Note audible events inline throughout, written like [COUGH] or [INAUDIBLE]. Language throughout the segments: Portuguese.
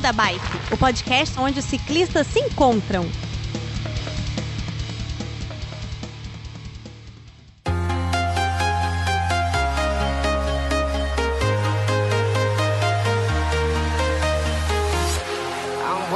Beco da Bike, o podcast onde os ciclistas se encontram. I'm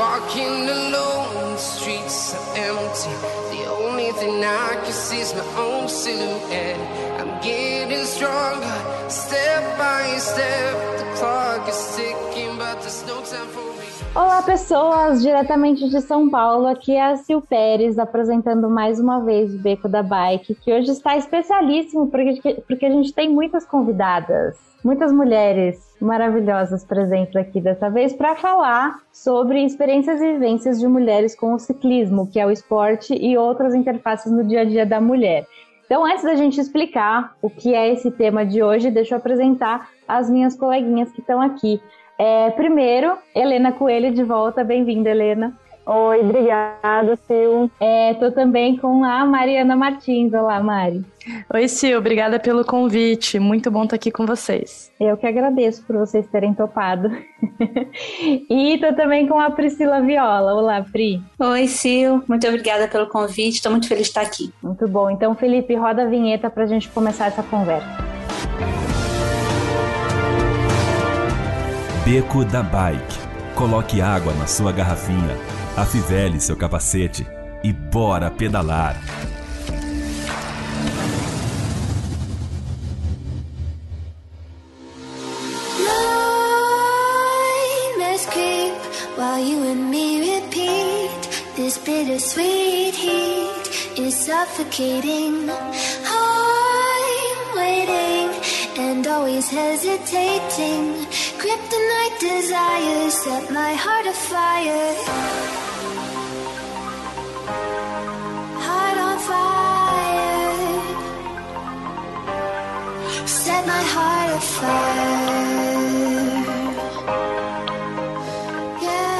Olá, pessoas! Diretamente de São Paulo, aqui é a Sil Pérez apresentando mais uma vez o Beco da Bike, que hoje está especialíssimo porque, porque a gente tem muitas convidadas, muitas mulheres maravilhosas presentes aqui dessa vez para falar sobre experiências e vivências de mulheres com o ciclismo, que é o esporte e outras interfaces no dia a dia da mulher. Então, antes da gente explicar o que é esse tema de hoje, deixa eu apresentar as minhas coleguinhas que estão aqui. É, primeiro, Helena Coelho de volta. Bem-vinda, Helena. Oi, obrigada, Sil. Estou também com a Mariana Martins. Olá, Mari. Oi, Sil, obrigada pelo convite. Muito bom estar aqui com vocês. Eu que agradeço por vocês terem topado. [LAUGHS] e estou também com a Priscila Viola. Olá, Pri. Oi, Sil. Muito obrigada pelo convite. Estou muito feliz de estar aqui. Muito bom. Então, Felipe, roda a vinheta para a gente começar essa conversa. Beco da Bike. Coloque água na sua garrafinha, afivele seu capacete e bora pedalar. Nightmares creep and always hesitating. Kryptonite desires set my heart afire. Heart on fire. Set my heart afire. Yeah.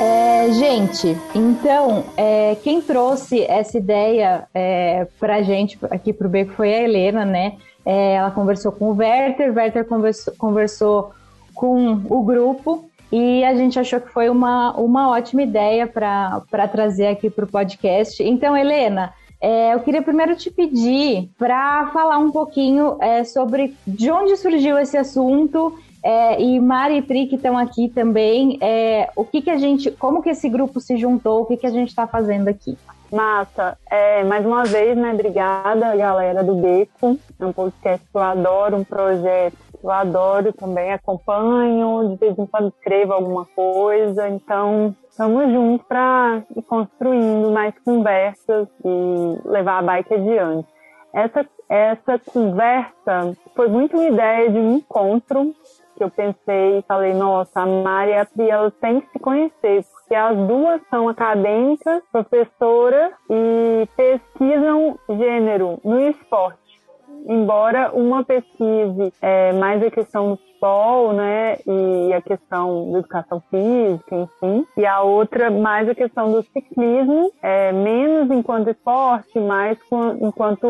É, gente, então, é, quem trouxe essa ideia é, pra gente aqui pro Beco foi a Helena, né? É, ela conversou com o Werther, Werther conversou, conversou com o grupo e a gente achou que foi uma, uma ótima ideia para trazer aqui para o podcast. Então, Helena, é, eu queria primeiro te pedir para falar um pouquinho é, sobre de onde surgiu esse assunto é, e Mari e Pri que estão aqui também, é, o que que a gente, como que esse grupo se juntou, o que que a gente está fazendo aqui? Massa, é, mais uma vez, né? Obrigada, galera do Beco. É um podcast que eu adoro, um projeto que eu adoro também, acompanho, de vez em quando escrevo alguma coisa. Então, estamos juntos para ir construindo mais conversas e levar a bike adiante. Essa, essa conversa foi muito uma ideia de um encontro que eu pensei e falei, nossa, a Mari e a Pri, elas têm que se conhecer, porque as duas são acadêmicas, professoras e pesquisam gênero no esporte. Embora uma pesquise é, mais a questão do futebol, né, e a questão da educação física, enfim, e a outra mais a questão do ciclismo, é, menos enquanto esporte, mais com, enquanto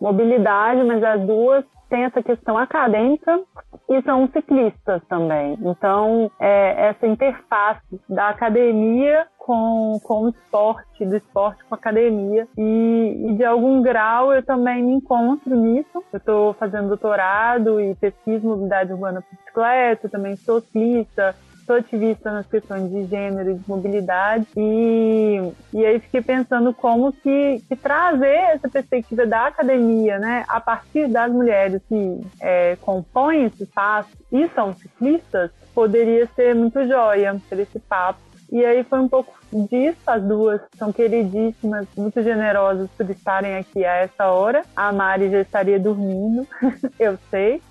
mobilidade, mas as duas têm essa questão acadêmica e são ciclistas também. Então, é, essa interface da academia com, com o esporte, do esporte com a academia. E, e de algum grau eu também me encontro nisso. Eu estou fazendo doutorado e pesquiso mobilidade urbana por bicicleta, também sou ciclista, sou ativista nas questões de gênero e de mobilidade e, e aí fiquei pensando como que, que trazer essa perspectiva da academia, né, a partir das mulheres que é, compõem esse espaço e são ciclistas, poderia ser muito joia ter esse papo. E aí foi um pouco disso, as duas são queridíssimas, muito generosas por estarem aqui a essa hora. A Mari já estaria dormindo, [LAUGHS] eu sei.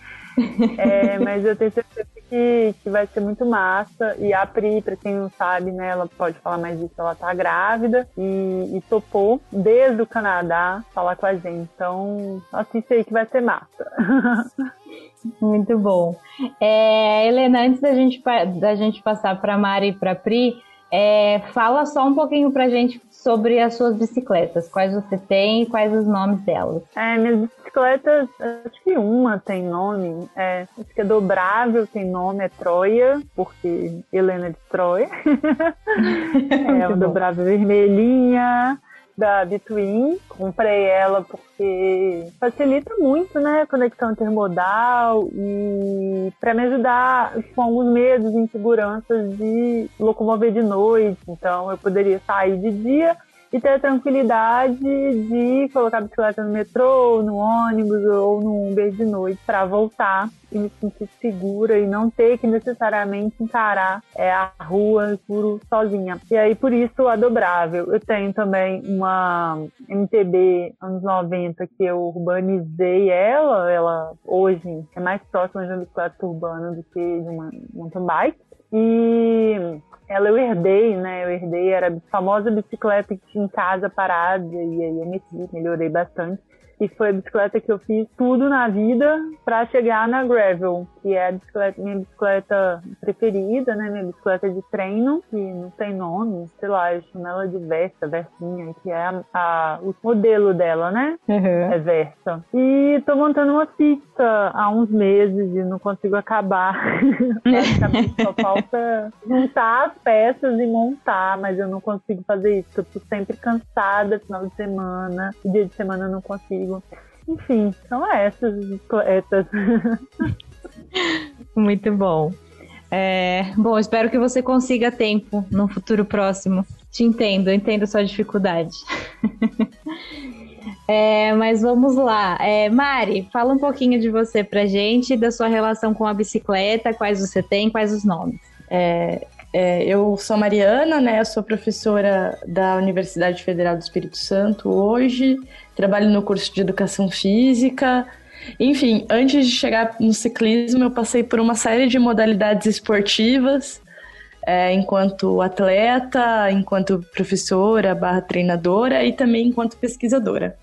É, mas eu tenho certeza que, que vai ser muito massa. E a Pri, pra quem não sabe, né, ela pode falar mais disso, ela tá grávida e, e topou desde o Canadá falar com a gente. Então, assiste aí que vai ser massa. [LAUGHS] Muito bom. É, Helena, antes da gente, da gente passar para Mari e para Pri, é, fala só um pouquinho pra gente sobre as suas bicicletas. Quais você tem e quais os nomes delas? É, minhas bicicletas, acho que uma tem nome, é, acho que é dobrável, tem nome, é Troia, porque Helena de Troia. [LAUGHS] é [LAUGHS] uma dobrável vermelhinha da Between. Comprei ela porque facilita muito, né, a conexão intermodal e para me ajudar com alguns medos e inseguranças de locomover de noite. Então eu poderia sair de dia e ter a tranquilidade de colocar a bicicleta no metrô, no ônibus ou no Uber de noite para voltar e me sentir segura e não ter que necessariamente encarar é, a rua escuro sozinha. E aí, por isso, a dobrável. Eu tenho também uma MTB anos 90 que eu urbanizei ela. Ela hoje é mais próxima de uma bicicleta urbana do que de uma mountain bike. E ela eu herdei, né? Eu herdei, era a famosa bicicleta que tinha em casa parada, e aí eu meti, melhorei bastante e foi a bicicleta que eu fiz tudo na vida para chegar na gravel, que é a bicicleta, minha bicicleta preferida, né? Minha bicicleta de treino, que não tem nome, sei lá, é chinela de Versa, Versinha, que é a, a, o modelo dela, né? Uhum. É Versa. E tô montando uma pista há uns meses e não consigo acabar. [LAUGHS] Só [LAUGHS] falta juntar as peças e montar, mas eu não consigo fazer isso. Eu tô sempre cansada final de semana, dia de semana eu não consigo comigo. Enfim, são essas bicicletas. [LAUGHS] Muito bom. É, bom, espero que você consiga tempo no futuro próximo. Te entendo, entendo sua dificuldade. [LAUGHS] é, mas vamos lá. É, Mari, fala um pouquinho de você pra gente, da sua relação com a bicicleta, quais você tem, quais os nomes. É, eu sou Mariana, né? Eu sou professora da Universidade Federal do Espírito Santo hoje trabalho no curso de educação física. Enfim, antes de chegar no ciclismo, eu passei por uma série de modalidades esportivas, é, enquanto atleta, enquanto professora, barra treinadora e também enquanto pesquisadora.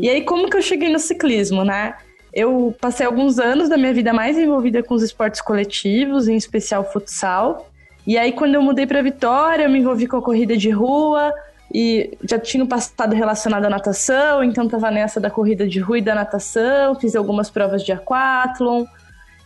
E aí, como que eu cheguei no ciclismo, né? Eu passei alguns anos da minha vida mais envolvida com os esportes coletivos, em especial futsal. E aí, quando eu mudei para Vitória, eu me envolvi com a corrida de rua, e já tinha um passado relacionado à natação, então estava nessa da corrida de rua e da natação, fiz algumas provas de aquatlon,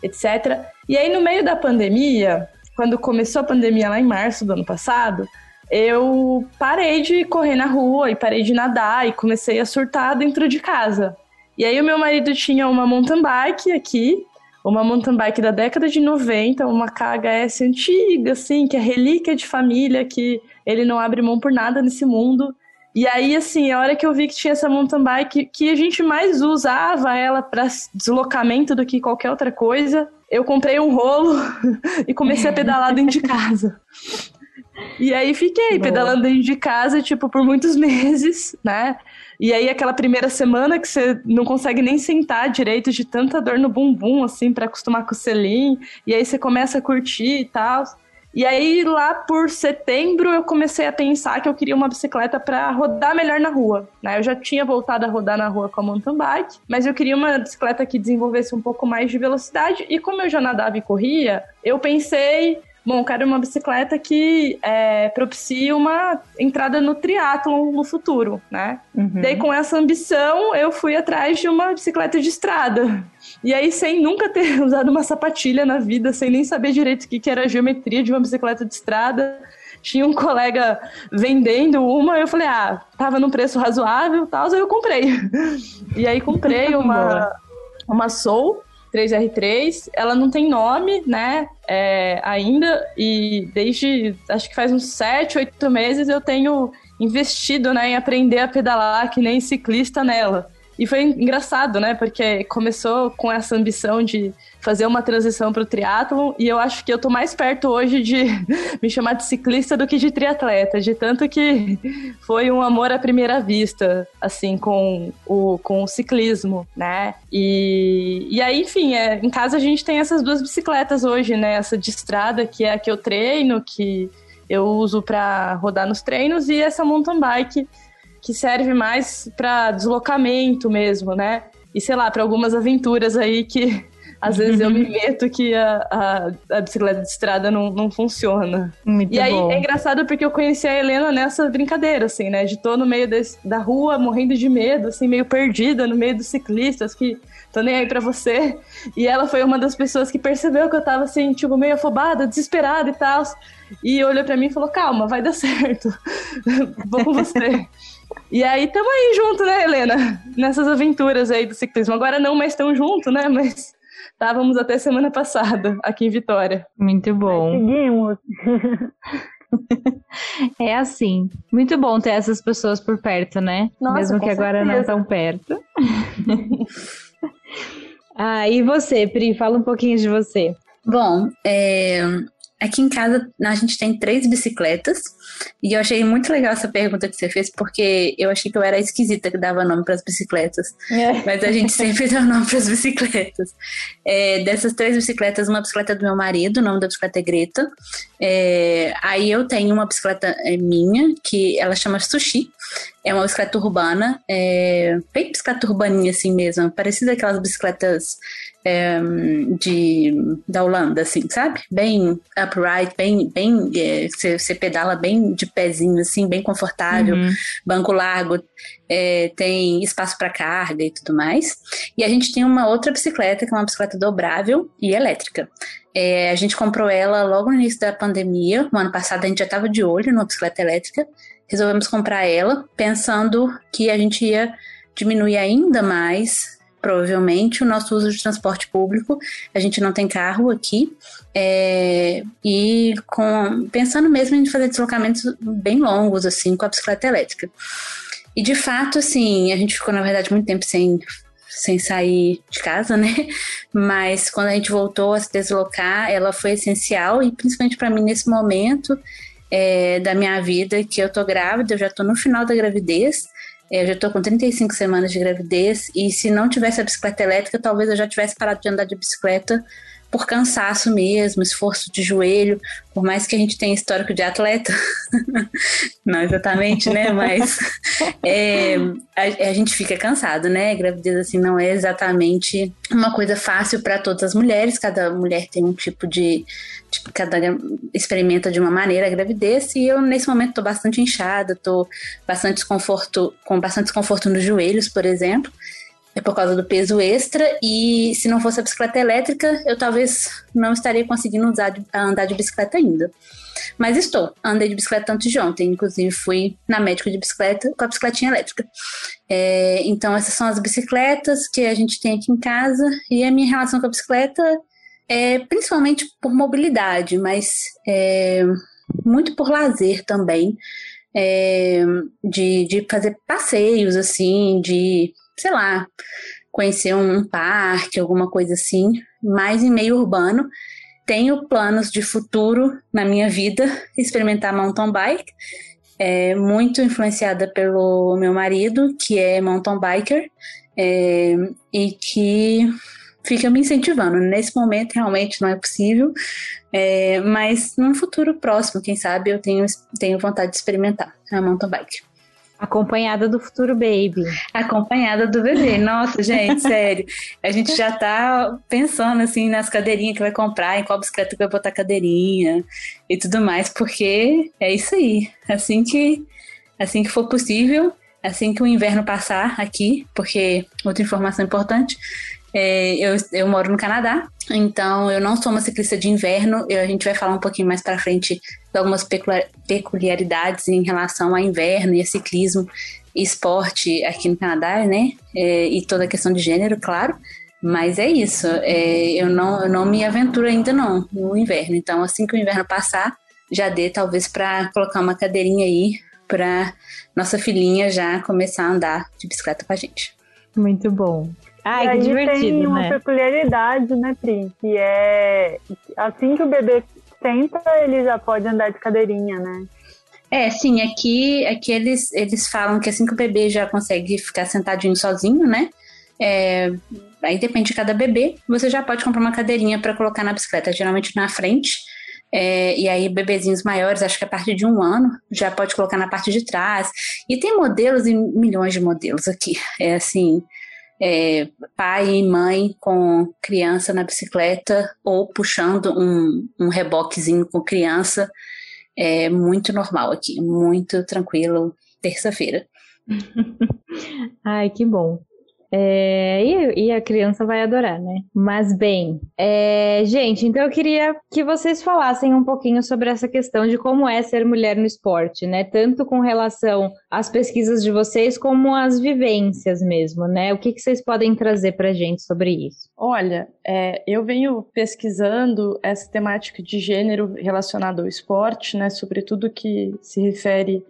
etc. E aí no meio da pandemia, quando começou a pandemia lá em março do ano passado, eu parei de correr na rua e parei de nadar e comecei a surtar dentro de casa. E aí o meu marido tinha uma mountain bike aqui, uma mountain bike da década de 90, uma KHS antiga, assim, que é relíquia de família, que ele não abre mão por nada nesse mundo. E aí, assim, a hora que eu vi que tinha essa mountain bike, que a gente mais usava ela para deslocamento do que qualquer outra coisa, eu comprei um rolo [LAUGHS] e comecei a pedalar dentro de casa. [LAUGHS] E aí fiquei Boa. pedalando dentro de casa, tipo, por muitos [LAUGHS] meses, né? E aí aquela primeira semana que você não consegue nem sentar direito de tanta dor no bumbum, assim, para acostumar com o selim. E aí você começa a curtir e tal. E aí, lá por setembro, eu comecei a pensar que eu queria uma bicicleta para rodar melhor na rua. Né? Eu já tinha voltado a rodar na rua com a mountain bike, mas eu queria uma bicicleta que desenvolvesse um pouco mais de velocidade. E como eu já nadava e corria, eu pensei Bom, eu quero uma bicicleta que é, propicie uma entrada no triatlon no futuro, né? Uhum. Daí, com essa ambição, eu fui atrás de uma bicicleta de estrada. E aí, sem nunca ter [LAUGHS] usado uma sapatilha na vida, sem nem saber direito o que, que era a geometria de uma bicicleta de estrada, tinha um colega vendendo uma, eu falei, ah, tava num preço razoável, tal, aí eu comprei. [LAUGHS] E aí comprei [LAUGHS] uma, uma Soul 3R3. Ela não tem nome, né, é, ainda, e desde, acho que faz uns 7, 8 meses eu tenho investido, né, em aprender a pedalar que nem ciclista nela. E foi engraçado, né? Porque começou com essa ambição de fazer uma transição para o triatlon e eu acho que eu tô mais perto hoje de [LAUGHS] me chamar de ciclista do que de triatleta, de tanto que foi um amor à primeira vista, assim, com o, com o ciclismo, né? E, e aí, enfim, é, em casa a gente tem essas duas bicicletas hoje, né? Essa de estrada, que é a que eu treino, que eu uso para rodar nos treinos, e essa mountain bike que serve mais para deslocamento mesmo, né? E sei lá, para algumas aventuras aí que às vezes eu [LAUGHS] me meto que a, a, a bicicleta de estrada não, não funciona. Muito e aí bom. é engraçado porque eu conheci a Helena nessa brincadeira, assim, né? De tô no meio desse- da rua, morrendo de medo, assim, meio perdida no meio dos ciclistas que tô nem aí pra você. E ela foi uma das pessoas que percebeu que eu tava, assim, tipo, meio afobada, desesperada e tal. E olhou pra mim e falou: calma, vai dar [LAUGHS] certo. Vou com você. E aí, tamo aí junto, né, Helena? Nessas aventuras aí do ciclismo. Agora não mais tão junto, né? Mas estávamos até semana passada aqui em Vitória. Muito bom. Seguimos. [LAUGHS] É assim. Muito bom ter essas pessoas por perto, né? Nossa, Mesmo que agora não certeza. tão perto. [LAUGHS] ah, e você, Pri? Fala um pouquinho de você. Bom, é, aqui em casa a gente tem três bicicletas e eu achei muito legal essa pergunta que você fez porque eu achei que eu era esquisita que dava nome para as bicicletas, mas a gente [LAUGHS] sempre dá nome para as bicicletas. É, dessas três bicicletas, uma bicicleta é do meu marido, o nome da bicicleta é Greta. É, aí eu tenho uma bicicleta é, minha que ela chama Sushi. É uma bicicleta urbana, é, bem bicicleta urbaninha assim mesmo, parecida aquelas bicicletas é, de, da Holanda, assim, sabe? Bem upright, bem, bem é, você, você pedala bem de pezinho, assim, bem confortável, Uhum. banco largo, é, tem espaço para carga e tudo mais. E a gente tem uma outra bicicleta, que é uma bicicleta dobrável e elétrica. É, a gente comprou ela logo no início da pandemia. No ano passado a gente já estava de olho numa bicicleta elétrica. Resolvemos comprar ela, pensando que a gente ia diminuir ainda mais, provavelmente, o nosso uso de transporte público. A gente não tem carro aqui. é, e com, pensando mesmo em fazer deslocamentos bem longos, assim, com a bicicleta elétrica. E de fato, assim, a gente ficou, na verdade, muito tempo sem, sem sair de casa, né? [LAUGHS] Mas quando a gente voltou a se deslocar, ela foi essencial e principalmente para mim nesse momento é, da minha vida que eu tô grávida, eu já tô no final da gravidez. É, Eu já tô com 35 semanas de gravidez e se não tivesse a bicicleta elétrica, talvez eu já tivesse parado de andar de bicicleta por cansaço mesmo, esforço de joelho, por mais que a gente tenha histórico de atleta, [LAUGHS] não exatamente, né? Mas [LAUGHS] é, a, a gente fica cansado, né? Gravidez assim não é exatamente uma coisa fácil para todas as mulheres. Cada mulher tem um tipo de, tipo, cada experimenta de uma maneira a gravidez e eu nesse momento tô bastante inchada, tô bastante desconforto, com bastante desconforto nos joelhos, por exemplo. É por causa do peso extra e se não fosse a bicicleta elétrica, eu talvez não estaria conseguindo usar andar de bicicleta ainda. Mas estou. Andei de bicicleta antes de ontem. Inclusive, fui na médica de bicicleta com a bicicletinha elétrica. É, então, essas são as bicicletas que a gente tem aqui em casa. E a minha relação com a bicicleta é principalmente por mobilidade, mas é, muito por lazer também. É, de, de fazer passeios, assim, de, sei lá, conhecer um parque, alguma coisa assim, mais em meio urbano. Tenho planos de futuro na minha vida [LAUGHS] experimentar mountain bike, é, muito influenciada pelo meu marido, que é mountain biker, é, e que fica me incentivando. Nesse momento realmente não é possível, é, mas num futuro próximo, quem sabe, eu tenho, tenho vontade de experimentar a mountain bike. Acompanhada do futuro baby. Acompanhada do bebê. Nossa, gente, [LAUGHS] sério. A gente já tá pensando assim nas cadeirinhas que vai comprar, em qual bicicleta que vai botar cadeirinha e tudo mais, porque é isso aí. Assim que assim que for possível, assim que o inverno passar aqui, porque outra informação importante, é, eu, eu moro no Canadá, então eu não sou uma ciclista de inverno. Eu, a gente vai falar um pouquinho mais para frente de algumas peculiar- peculiaridades em relação ao inverno e a ciclismo e esporte aqui no Canadá, né? É, e toda a questão de gênero, claro. Mas é isso. é, eu, não, eu não me aventuro ainda não no inverno. Então, assim que o inverno passar, já dê talvez para colocar uma cadeirinha aí para nossa filhinha já começar a andar de bicicleta com a gente. Muito bom. Ai, e aí divertido, tem uma né? peculiaridade, né, Pri? Que é assim que o bebê senta, ele já pode andar de cadeirinha, né? É, sim, aqui, aqui eles, eles falam que assim que o bebê já consegue ficar sentadinho sozinho, né? É, aí depende de cada bebê, você já pode comprar uma cadeirinha para colocar na bicicleta, geralmente na frente. É, e aí, bebezinhos maiores, acho que a partir de um ano, já pode colocar na parte de trás. E tem modelos e milhões de modelos aqui. É assim, é, pai e mãe com criança na bicicleta ou puxando um, um reboquezinho com criança. É muito normal aqui, muito tranquilo, terça-feira. [LAUGHS] Ai, que bom. É, e, e, a criança vai adorar, né? Mas bem, é, gente, então eu queria que vocês falassem um pouquinho sobre essa questão de como é ser mulher no esporte, né? Tanto com relação às pesquisas de vocês, como às vivências mesmo, né? O que, que vocês podem trazer pra gente sobre isso? Olha, é, eu venho pesquisando essa temática de gênero relacionada ao esporte, né? Sobretudo que se refere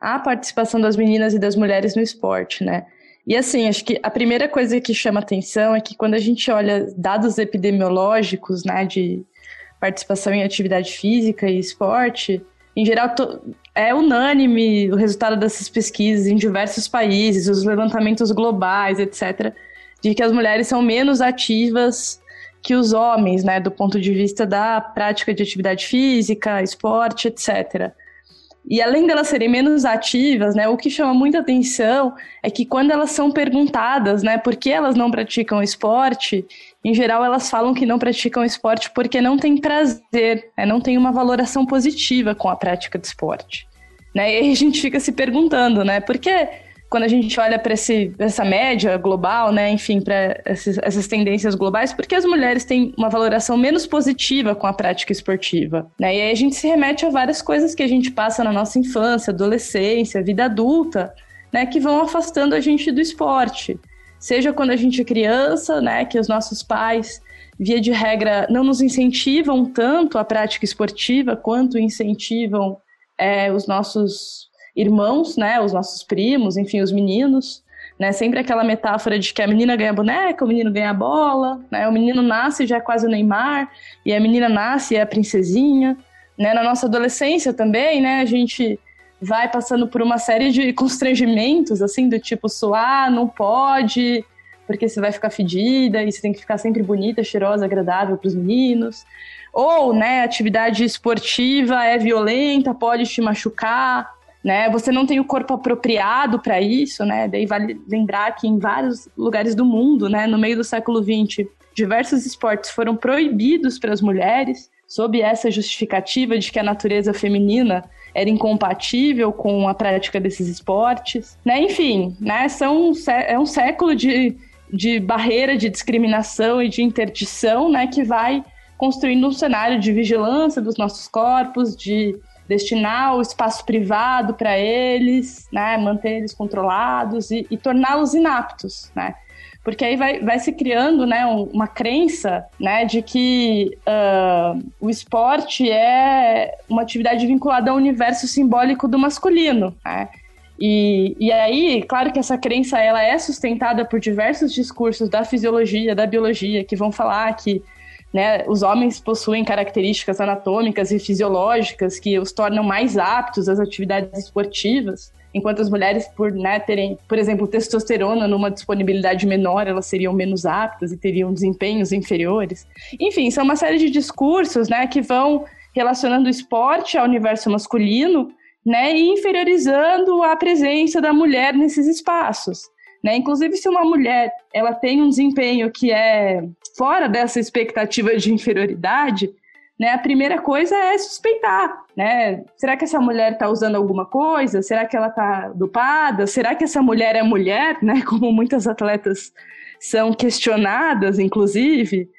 à participação das meninas e das mulheres no esporte, né? E assim, acho que a primeira coisa que chama atenção é que quando a gente olha dados epidemiológicos, né, de participação em atividade física e esporte, em geral é unânime o resultado dessas pesquisas em diversos países, os levantamentos globais, etc., de que as mulheres são menos ativas que os homens, né, do ponto de vista da prática de atividade física, esporte, etc. E além delas serem menos ativas, né, o que chama muita atenção é que quando elas são perguntadas, né, por que elas não praticam esporte, em geral elas falam que não praticam esporte porque não têm prazer, né, não tem uma valoração positiva com a prática de esporte. Né? E aí a gente fica se perguntando, né, por que quando a gente olha para essa média global, né, enfim, para essas tendências globais, porque as mulheres têm uma valoração menos positiva com a prática esportiva. Né? E aí a gente se remete a várias coisas que a gente passa na nossa infância, adolescência, vida adulta, né, que vão afastando a gente do esporte. Seja quando a gente é criança, né, que os nossos pais, via de regra, não nos incentivam tanto a prática esportiva quanto incentivam é, os nossos irmãos, né, os nossos primos, enfim, os meninos, né, sempre aquela metáfora de que a menina ganha boneca, o menino ganha bola, né, o menino nasce já é quase o Neymar, e a menina nasce e é a princesinha, né, na nossa adolescência também, né, a gente vai passando por uma série de constrangimentos, assim, do tipo, suar, não pode, porque você vai ficar fedida e você tem que ficar sempre bonita, cheirosa, agradável para os meninos. Ou, né, atividade esportiva é violenta, pode te machucar, né? Você não tem o corpo apropriado para isso, né? Daí vale lembrar que em vários lugares do mundo, né, no meio do século XX, diversos esportes foram proibidos para as mulheres, sob essa justificativa de que a natureza feminina era incompatível com a prática desses esportes, né? Enfim, né? São é um século de, de barreira, de discriminação e de interdição, né? Que vai construindo um cenário de vigilância dos nossos corpos, de destinar o espaço privado para eles, né, manter eles controlados e, e torná-los inaptos, né? Porque aí vai, vai se criando né, uma crença né, de que uh, o esporte é uma atividade vinculada ao universo simbólico do masculino. Né? E, e aí, claro que essa crença ela é sustentada por diversos discursos da fisiologia, da biologia, que vão falar que né, os homens possuem características anatômicas e fisiológicas que os tornam mais aptos às atividades esportivas, enquanto as mulheres, por né, terem, por exemplo, testosterona numa disponibilidade menor, elas seriam menos aptas e teriam desempenhos inferiores. Enfim, são uma série de discursos né, que vão relacionando o esporte ao universo masculino né, e inferiorizando a presença da mulher nesses espaços. Né? Inclusive, se uma mulher ela tem um desempenho que é fora dessa expectativa de inferioridade, né, a primeira coisa é suspeitar, né? Será que essa mulher está usando alguma coisa? Será que ela está dopada? Será que essa mulher é mulher, né? [LAUGHS] Como muitas atletas são questionadas, inclusive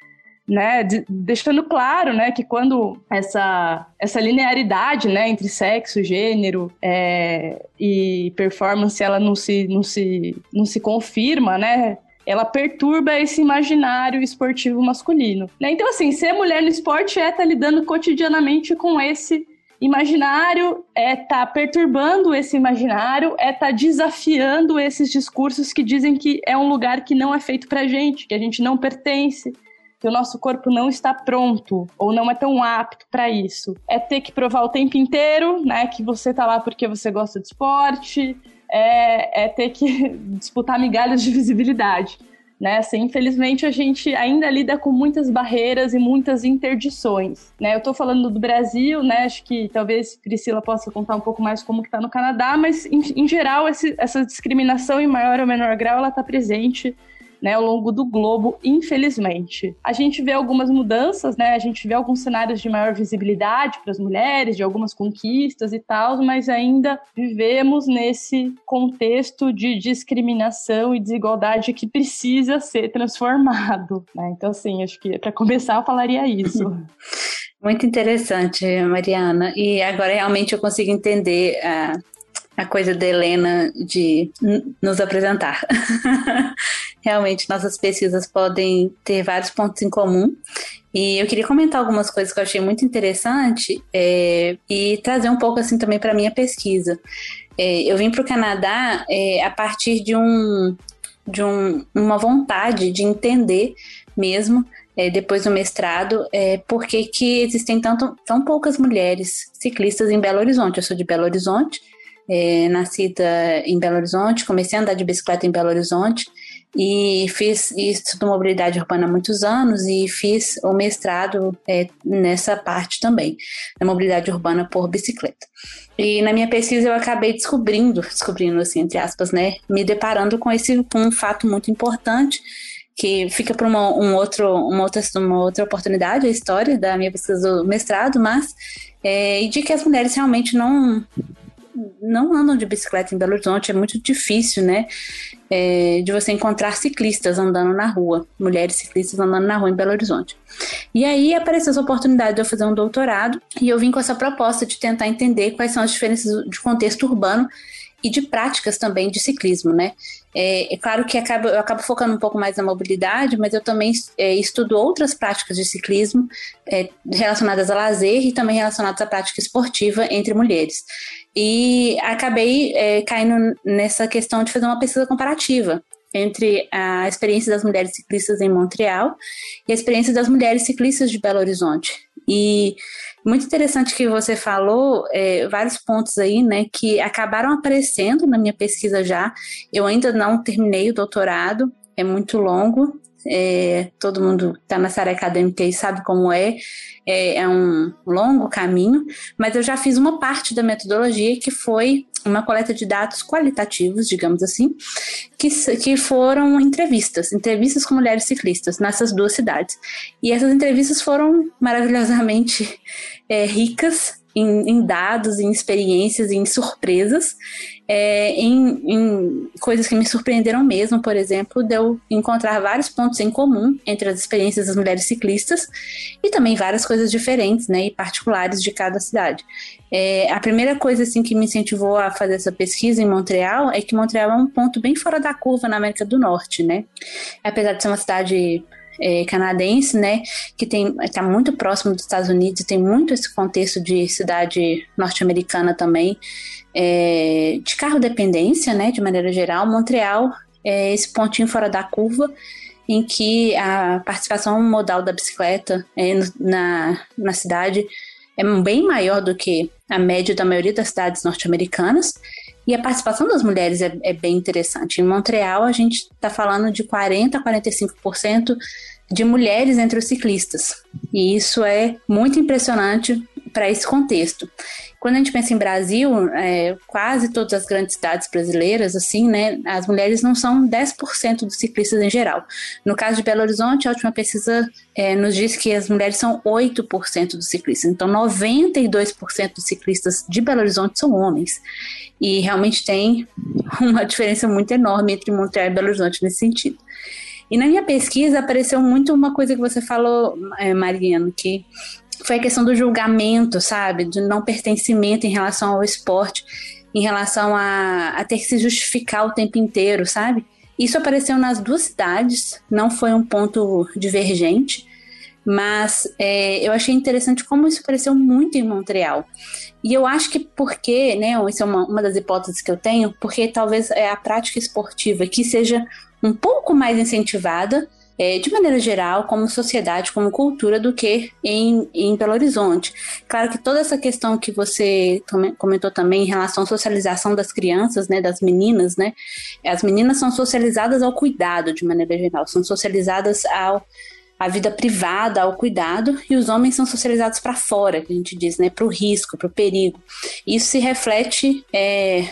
né, de, deixando claro, né, que quando essa, essa linearidade, né, entre sexo, gênero é, e performance, ela não se, não se, não se confirma, né, ela perturba esse imaginário esportivo masculino. Né? Então, assim, ser mulher no esporte é estar tá lidando cotidianamente com esse imaginário, é estar tá perturbando esse imaginário, é estar tá desafiando esses discursos que dizem que é um lugar que não é feito pra gente, que a gente não pertence, que o nosso corpo não está pronto ou não é tão apto para isso. É ter que provar o tempo inteiro, né, que você tá lá porque você gosta de esporte, é, é ter que [LAUGHS] disputar migalhas de visibilidade. Né? Assim, infelizmente, a gente ainda lida com muitas barreiras e muitas interdições. Né? Eu estou falando do Brasil, né? acho que talvez Priscila possa contar um pouco mais como que está no Canadá, mas, em, em geral, esse, essa discriminação, em maior ou menor grau, ela está presente né, ao longo do globo, infelizmente. A gente vê algumas mudanças, né? A gente vê alguns cenários de maior visibilidade para as mulheres, de algumas conquistas e tal, mas ainda vivemos nesse contexto de discriminação e desigualdade que precisa ser transformado. Né? Então, assim, acho que para começar eu falaria isso. [LAUGHS] Muito interessante, Mariana. E agora realmente eu consigo entender a, a coisa da Helena de nos apresentar. [LAUGHS] realmente, nossas pesquisas podem ter vários pontos em comum. E eu queria comentar algumas coisas que eu achei muito interessante é, e trazer um pouco assim também para minha pesquisa. É, eu vim para o Canadá é, a partir de um de um, uma vontade de entender mesmo é, depois do mestrado, é, por que existem tanto, tão poucas mulheres ciclistas em Belo Horizonte. Eu sou de Belo Horizonte, é, nascida em Belo Horizonte, comecei a andar de bicicleta em Belo Horizonte e fiz estudo mobilidade urbana há muitos anos e fiz o mestrado é, nessa parte também, da mobilidade urbana por bicicleta. E na minha pesquisa eu acabei descobrindo, descobrindo assim, entre aspas, né, me deparando com esse com um fato muito importante que fica para uma, um outro, uma, outra, uma outra oportunidade, a história da minha pesquisa do mestrado, mas é, e de que as mulheres realmente não não andam de bicicleta em Belo Horizonte, é muito difícil, né? É, de você encontrar ciclistas andando na rua, mulheres ciclistas andando na rua em Belo Horizonte. E aí apareceu essa oportunidade de eu fazer um doutorado e eu vim com essa proposta de tentar entender quais são as diferenças de contexto urbano e de práticas também de ciclismo, né? É, é claro que acabo, eu acabo focando um pouco mais na mobilidade, mas eu também é, estudo outras práticas de ciclismo é, relacionadas a lazer e também relacionadas à prática esportiva entre mulheres. E acabei é, caindo nessa questão de fazer uma pesquisa comparativa entre a experiência das mulheres ciclistas em Montreal e a experiência das mulheres ciclistas de Belo Horizonte. E muito interessante que você falou é, vários pontos aí, né, que acabaram aparecendo na minha pesquisa já. Eu ainda não terminei o doutorado, é muito longo. É, todo mundo está nessa área acadêmica e sabe como é. é, é um longo caminho, mas eu já fiz uma parte da metodologia que foi uma coleta de dados qualitativos, digamos assim, que, que foram entrevistas, entrevistas com mulheres ciclistas nessas duas cidades. E essas entrevistas foram maravilhosamente [LAUGHS] é, ricas em, em, dados, em experiências, em surpresas, é, em, em, coisas que me surpreenderam mesmo, por exemplo, de eu encontrar vários pontos em comum entre as experiências das mulheres ciclistas e também várias coisas diferentes né, e particulares de cada cidade. É, a primeira coisa assim que me incentivou a fazer essa pesquisa em Montreal é que Montreal é um ponto bem fora da curva na América do Norte, né? Apesar de ser uma cidade é, canadense, né, que tem está muito próximo dos Estados Unidos, tem muito esse contexto de cidade norte-americana também, é, de carro dependência, né, de maneira geral. Montreal é esse pontinho fora da curva em que a participação modal da bicicleta é, na, na cidade é bem maior do que a média da maioria das cidades norte-americanas. E a participação das mulheres é, é bem interessante. Em Montreal, a gente está falando de 40% a 45% de mulheres entre os ciclistas. E isso é muito impressionante para esse contexto. Quando a gente pensa em Brasil, é, quase todas as grandes cidades brasileiras, assim, né, as mulheres não são 10% dos ciclistas em geral. No caso de Belo Horizonte, a última pesquisa é, nos diz que as mulheres são 8% dos ciclistas. Então, 92% dos ciclistas de Belo Horizonte são homens. E realmente tem uma diferença muito enorme entre Montreal e Belo Horizonte nesse sentido. E na minha pesquisa apareceu muito uma coisa que você falou, é, Mariano, que foi a questão do julgamento, sabe? Do não pertencimento em relação ao esporte, em relação a, a ter que se justificar o tempo inteiro, sabe? Isso apareceu nas duas cidades, não foi um ponto divergente, mas é, eu achei interessante como isso apareceu muito em Montreal. E eu acho que porque, né, isso é uma, uma das hipóteses que eu tenho, porque talvez é a prática esportiva que seja um pouco mais incentivada é, de maneira geral, como sociedade, como cultura, do que em, em Belo Horizonte. Claro que toda essa questão que você comentou também em relação à socialização das crianças, né, das meninas, né, as meninas são socializadas ao cuidado, de maneira geral, são socializadas ao a vida privada ao cuidado e os homens são socializados para fora, que a gente diz, né, para o risco, para o perigo. Isso se reflete é,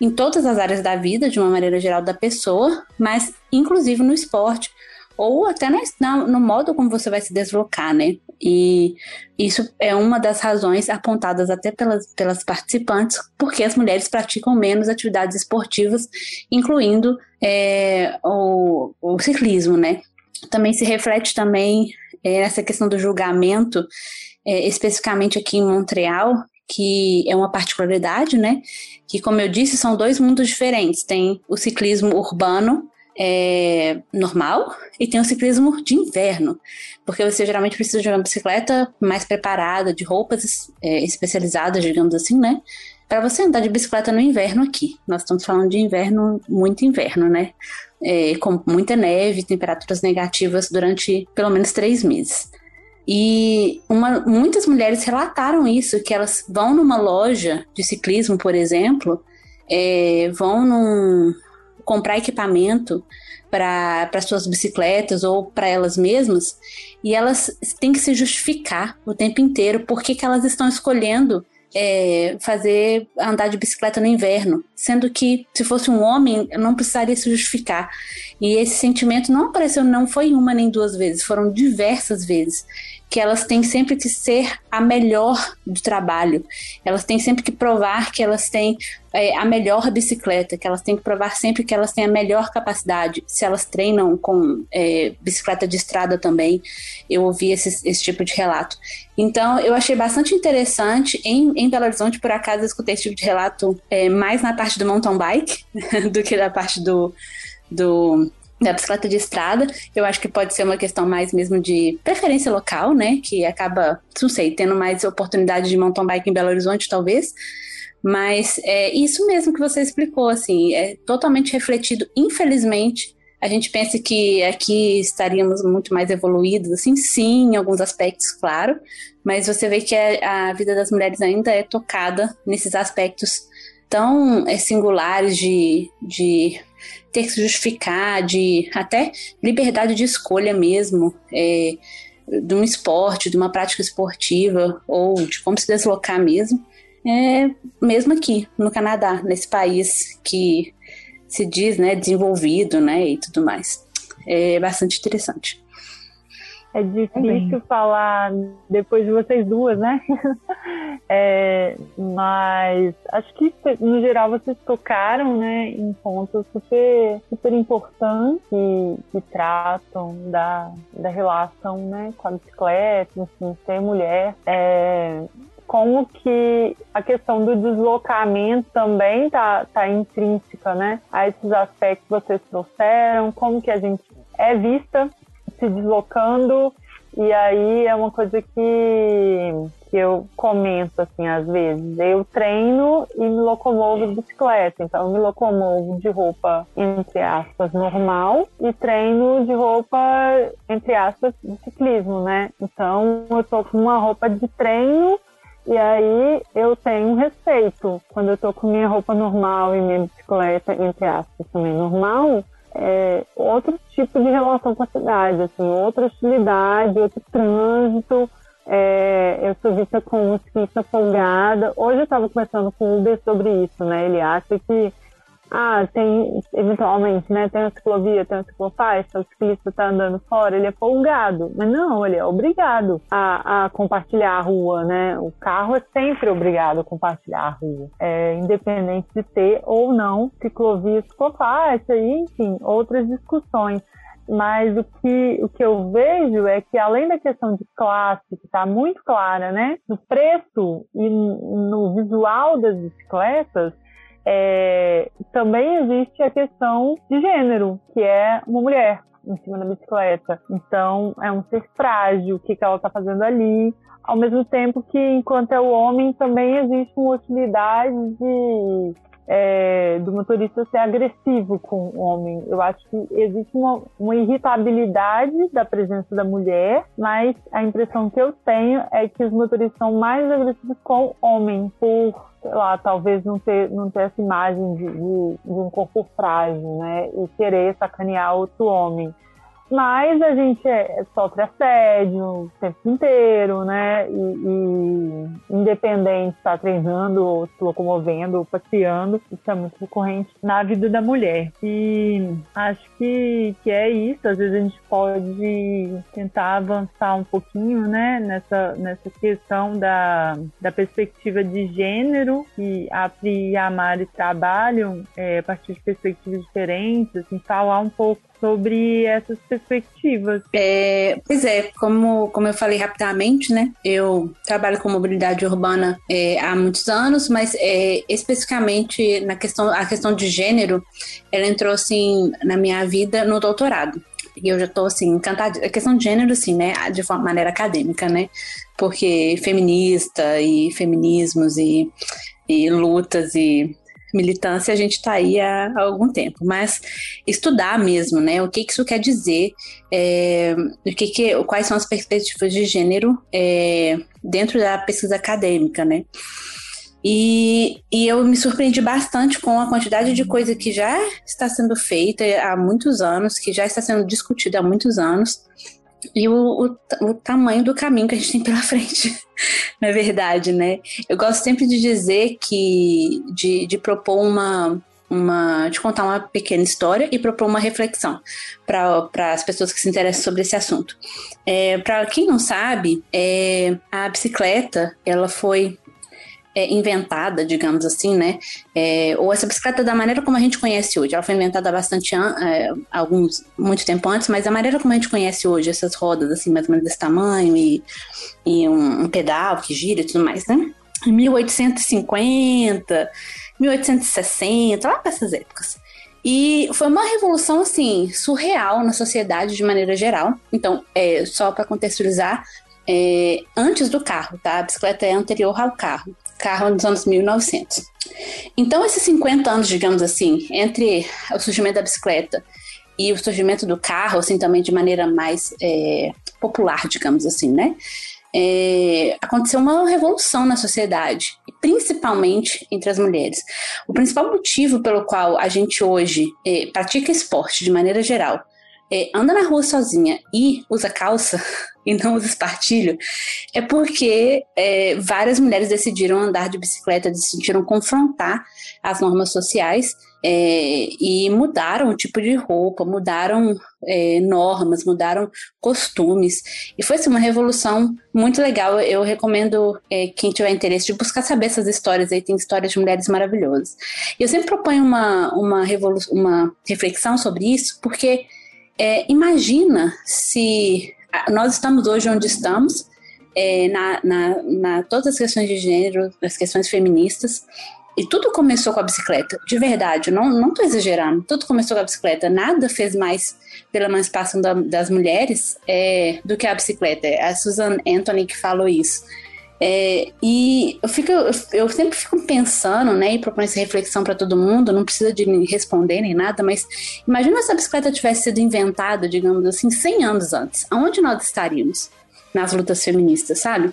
em todas as áreas da vida, de uma maneira geral, da pessoa, mas inclusive no esporte, ou até na, no modo como você vai se deslocar, né? E isso é uma das razões apontadas até pelas, pelas participantes, porque as mulheres praticam menos atividades esportivas, incluindo é, o, o ciclismo, né? Também se reflete também é, nessa questão do julgamento, é, especificamente aqui em Montreal, que é uma particularidade, né? Que, como eu disse, são dois mundos diferentes. Tem o ciclismo urbano, é, normal e tem o ciclismo de inverno, porque você geralmente precisa de uma bicicleta mais preparada, de roupas é, especializadas, digamos assim, né? Para você andar de bicicleta no inverno aqui. Nós estamos falando de inverno, muito inverno, né? É, com muita neve, temperaturas negativas durante pelo menos três meses. E uma, muitas mulheres relataram isso, que elas vão numa loja de ciclismo, por exemplo, é, vão num, comprar equipamento para suas bicicletas ou para elas mesmas e elas têm que se justificar o tempo inteiro por que elas estão escolhendo é, fazer andar de bicicleta no inverno, sendo que se fosse um homem não precisaria se justificar. E esse sentimento não apareceu, não foi uma nem duas vezes, foram diversas vezes que elas têm sempre que ser a melhor do trabalho. Elas têm sempre que provar que elas têm é, a melhor bicicleta, que elas têm que provar sempre que elas têm a melhor capacidade. Se elas treinam com é, bicicleta de estrada também, eu ouvi esse, esse tipo de relato. Então, eu achei bastante interessante. Em, em Belo Horizonte, por acaso, eu escutei esse tipo de relato é, mais na parte do mountain bike [LAUGHS] do que na parte do, do da bicicleta de estrada, eu acho que pode ser uma questão mais mesmo de preferência local, né? Que acaba, não sei, tendo mais oportunidade de mountain bike em Belo Horizonte, talvez. Mas é isso mesmo que você explicou, assim, é totalmente refletido, infelizmente. A gente pensa que aqui estaríamos muito mais evoluídos, assim, sim, em alguns aspectos, claro, mas você vê que a, a vida das mulheres ainda é tocada nesses aspectos tão é, singulares de, de ter que se justificar, de até liberdade de escolha mesmo, é, de um esporte, de uma prática esportiva, ou de como se deslocar mesmo, é, mesmo aqui no Canadá, nesse país que se diz né, desenvolvido né, e tudo mais. É bastante interessante. É difícil falar depois de vocês duas, né? [LAUGHS] é, mas acho que no geral vocês tocaram, né, em pontos super, super importantes que, que tratam da, da relação, né, com a bicicleta, enfim, ser mulher. É, como que a questão do deslocamento também tá, tá intrínseca, né, a esses aspectos que vocês trouxeram, como que a gente é vista se deslocando. E aí é uma coisa que, que eu comento, assim, às vezes. Eu treino e me locomovo de bicicleta. Então, eu me locomovo de roupa, entre aspas, normal e treino de roupa, entre aspas, de ciclismo, né? Então, eu tô com uma roupa de treino e aí eu tenho respeito. Quando eu tô com minha roupa normal e minha bicicleta, entre aspas, também normal, é, outro tipo de relação com a cidade, assim, outra hostilidade, outro trânsito. É, eu sou vista como ciclista folgada. Hoje eu estava conversando com o Uber sobre isso, né? Ele acha que ah, tem, eventualmente, né, tem uma ciclovia, tem uma ciclofaixa, o ciclista está andando fora, ele é folgado. Mas não, ele é obrigado a, a, compartilhar a rua, né? O carro é sempre obrigado a compartilhar a rua, é, independente de ter ou não ciclovia, ciclofaixa, e, enfim, outras discussões. Mas o que, o que eu vejo é que, além da questão de classe, que está muito clara, né? No preço e no visual das bicicletas, é, também existe a questão de gênero, que é uma mulher em cima da bicicleta. Então, é um ser frágil, o que, que ela está fazendo ali. Ao mesmo tempo que, enquanto é o homem, também existe uma hostilidade de, é, do motorista ser agressivo com o homem. Eu acho que existe uma, uma irritabilidade da presença da mulher, mas a impressão que eu tenho é que os motoristas são mais agressivos com homem, por sei lá, talvez não ter, não ter essa imagem de, de, de um corpo frágil, né? E querer sacanear outro homem. Mas a gente é, sofre assédio o tempo inteiro, né? E, e independente estar tá treinando, se locomovendo, passeando, isso é muito recorrente na vida da mulher. E acho que, que é isso. Às vezes a gente pode tentar avançar um pouquinho, né? Nessa, nessa questão da, da perspectiva de gênero que a Pri e a Mari trabalham é, a partir de perspectivas diferentes, assim, falar um pouco sobre essas perspectivas. É, pois é, como, como eu falei rapidamente, né? Eu trabalho com mobilidade urbana é, há muitos anos, mas é, especificamente na questão, a questão de gênero, ela entrou assim na minha vida no doutorado. E eu já tô assim, encantada. A questão de gênero, assim, né? De forma maneira acadêmica, né? Porque feminista e feminismos e, e lutas e militância a gente está aí há, algum tempo, mas estudar mesmo, né? O que, que isso quer dizer, é, o que, que quais são as perspectivas de gênero é, dentro da pesquisa acadêmica, né? E, e eu me surpreendi bastante com a quantidade de coisa que já está sendo feita há muitos anos, que já está sendo discutida há muitos anos, e o, o, o, tamanho do caminho que a gente tem pela [LAUGHS] frente, na verdade, né? Eu gosto sempre de dizer que, de, de propor uma, uma, de contar uma pequena história e propor uma reflexão para as pessoas que se interessam sobre esse assunto. É, para quem não sabe, é, a bicicleta, ela foi é, inventada, digamos assim, né? É, ou essa bicicleta da maneira como a gente conhece hoje. Ela foi inventada há bastante é, alguns muito tempo antes, mas a maneira como a gente conhece hoje essas rodas assim mais ou menos desse tamanho e, e um, um pedal que gira e tudo mais, né? Em 1850, 1860, lá para essas épocas. E foi uma revolução, assim, surreal na sociedade de maneira geral. Então, é, só para contextualizar, é, antes do carro, tá? A bicicleta é anterior ao carro carro dos anos 1900. Então, esses 50 anos, digamos assim, entre o surgimento da bicicleta e o surgimento do carro, assim, também de maneira mais é, popular, digamos assim, né? É, aconteceu uma revolução na sociedade, principalmente entre as mulheres. O principal motivo pelo qual a gente hoje é, pratica esporte de maneira geral, é, anda na rua sozinha e usa calça [LAUGHS] e não usa espartilho, é porque é, várias mulheres decidiram andar de bicicleta, decidiram confrontar as normas sociais é, e mudaram o tipo de roupa, mudaram é, normas, mudaram costumes. E foi assim, uma revolução muito legal. Eu recomendo é, quem tiver interesse de buscar saber essas histórias aí, tem histórias de mulheres maravilhosas. Eu sempre proponho uma, uma, uma reflexão sobre isso, porque é, imagina se nós estamos hoje onde estamos, é, na, na, na, todas as questões de gênero, as questões feministas, e tudo começou com a bicicleta, de verdade, não, não tô exagerando, tudo começou com a bicicleta, nada fez mais pela emancipação da, das mulheres é, do que a bicicleta, é a Susan Anthony que falou isso. É, e eu, fico, eu sempre fico pensando, né, e proponho essa reflexão para todo mundo, não precisa de responder nem nada, mas imagina se a bicicleta tivesse sido inventada, digamos assim, 100 anos antes. Aonde nós estaríamos nas lutas feministas, sabe?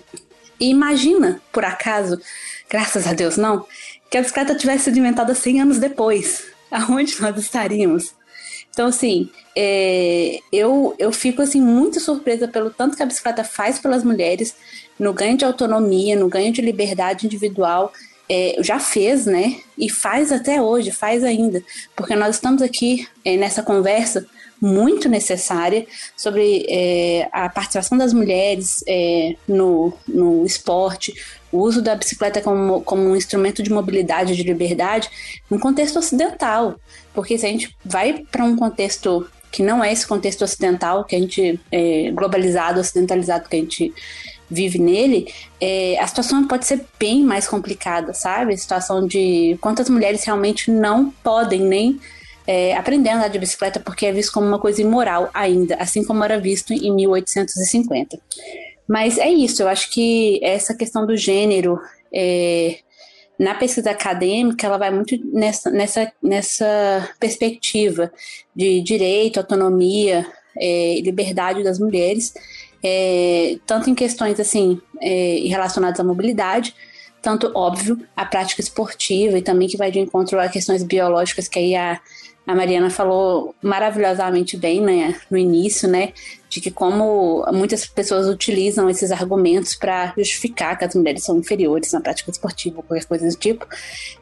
E imagina, por acaso, graças a Deus não, que a bicicleta tivesse sido inventada 100 anos depois. [LAUGHS] Aonde nós estaríamos? Então, assim, é, eu, eu fico assim muito surpresa pelo tanto que a bicicleta faz pelas mulheres, no ganho de autonomia, no ganho de liberdade individual, é, já fez, né? E faz até hoje, faz ainda, porque nós estamos aqui é, nessa conversa muito necessária sobre é, a participação das mulheres é, no, no esporte, o uso da bicicleta como, como um instrumento de mobilidade, de liberdade, no contexto ocidental. Porque se a gente vai para um contexto que não é esse contexto ocidental, que a gente, é, globalizado, ocidentalizado que a gente vive nele, é, a situação pode ser bem mais complicada, sabe? A situação de quantas mulheres realmente não podem nem é, aprender a andar de bicicleta porque é visto como uma coisa imoral ainda, assim como era visto em 1850. Mas é isso, eu acho que essa questão do gênero é, na pesquisa acadêmica ela vai muito nessa, nessa, nessa perspectiva de direito, autonomia, é, liberdade das mulheres é, tanto em questões assim é, relacionadas à mobilidade, tanto óbvio a prática esportiva e também que vai de encontro a questões biológicas que aí a, a Mariana falou maravilhosamente bem né, no início, né? De que como muitas pessoas utilizam esses argumentos para justificar que as mulheres são inferiores na prática esportiva ou qualquer coisa do tipo.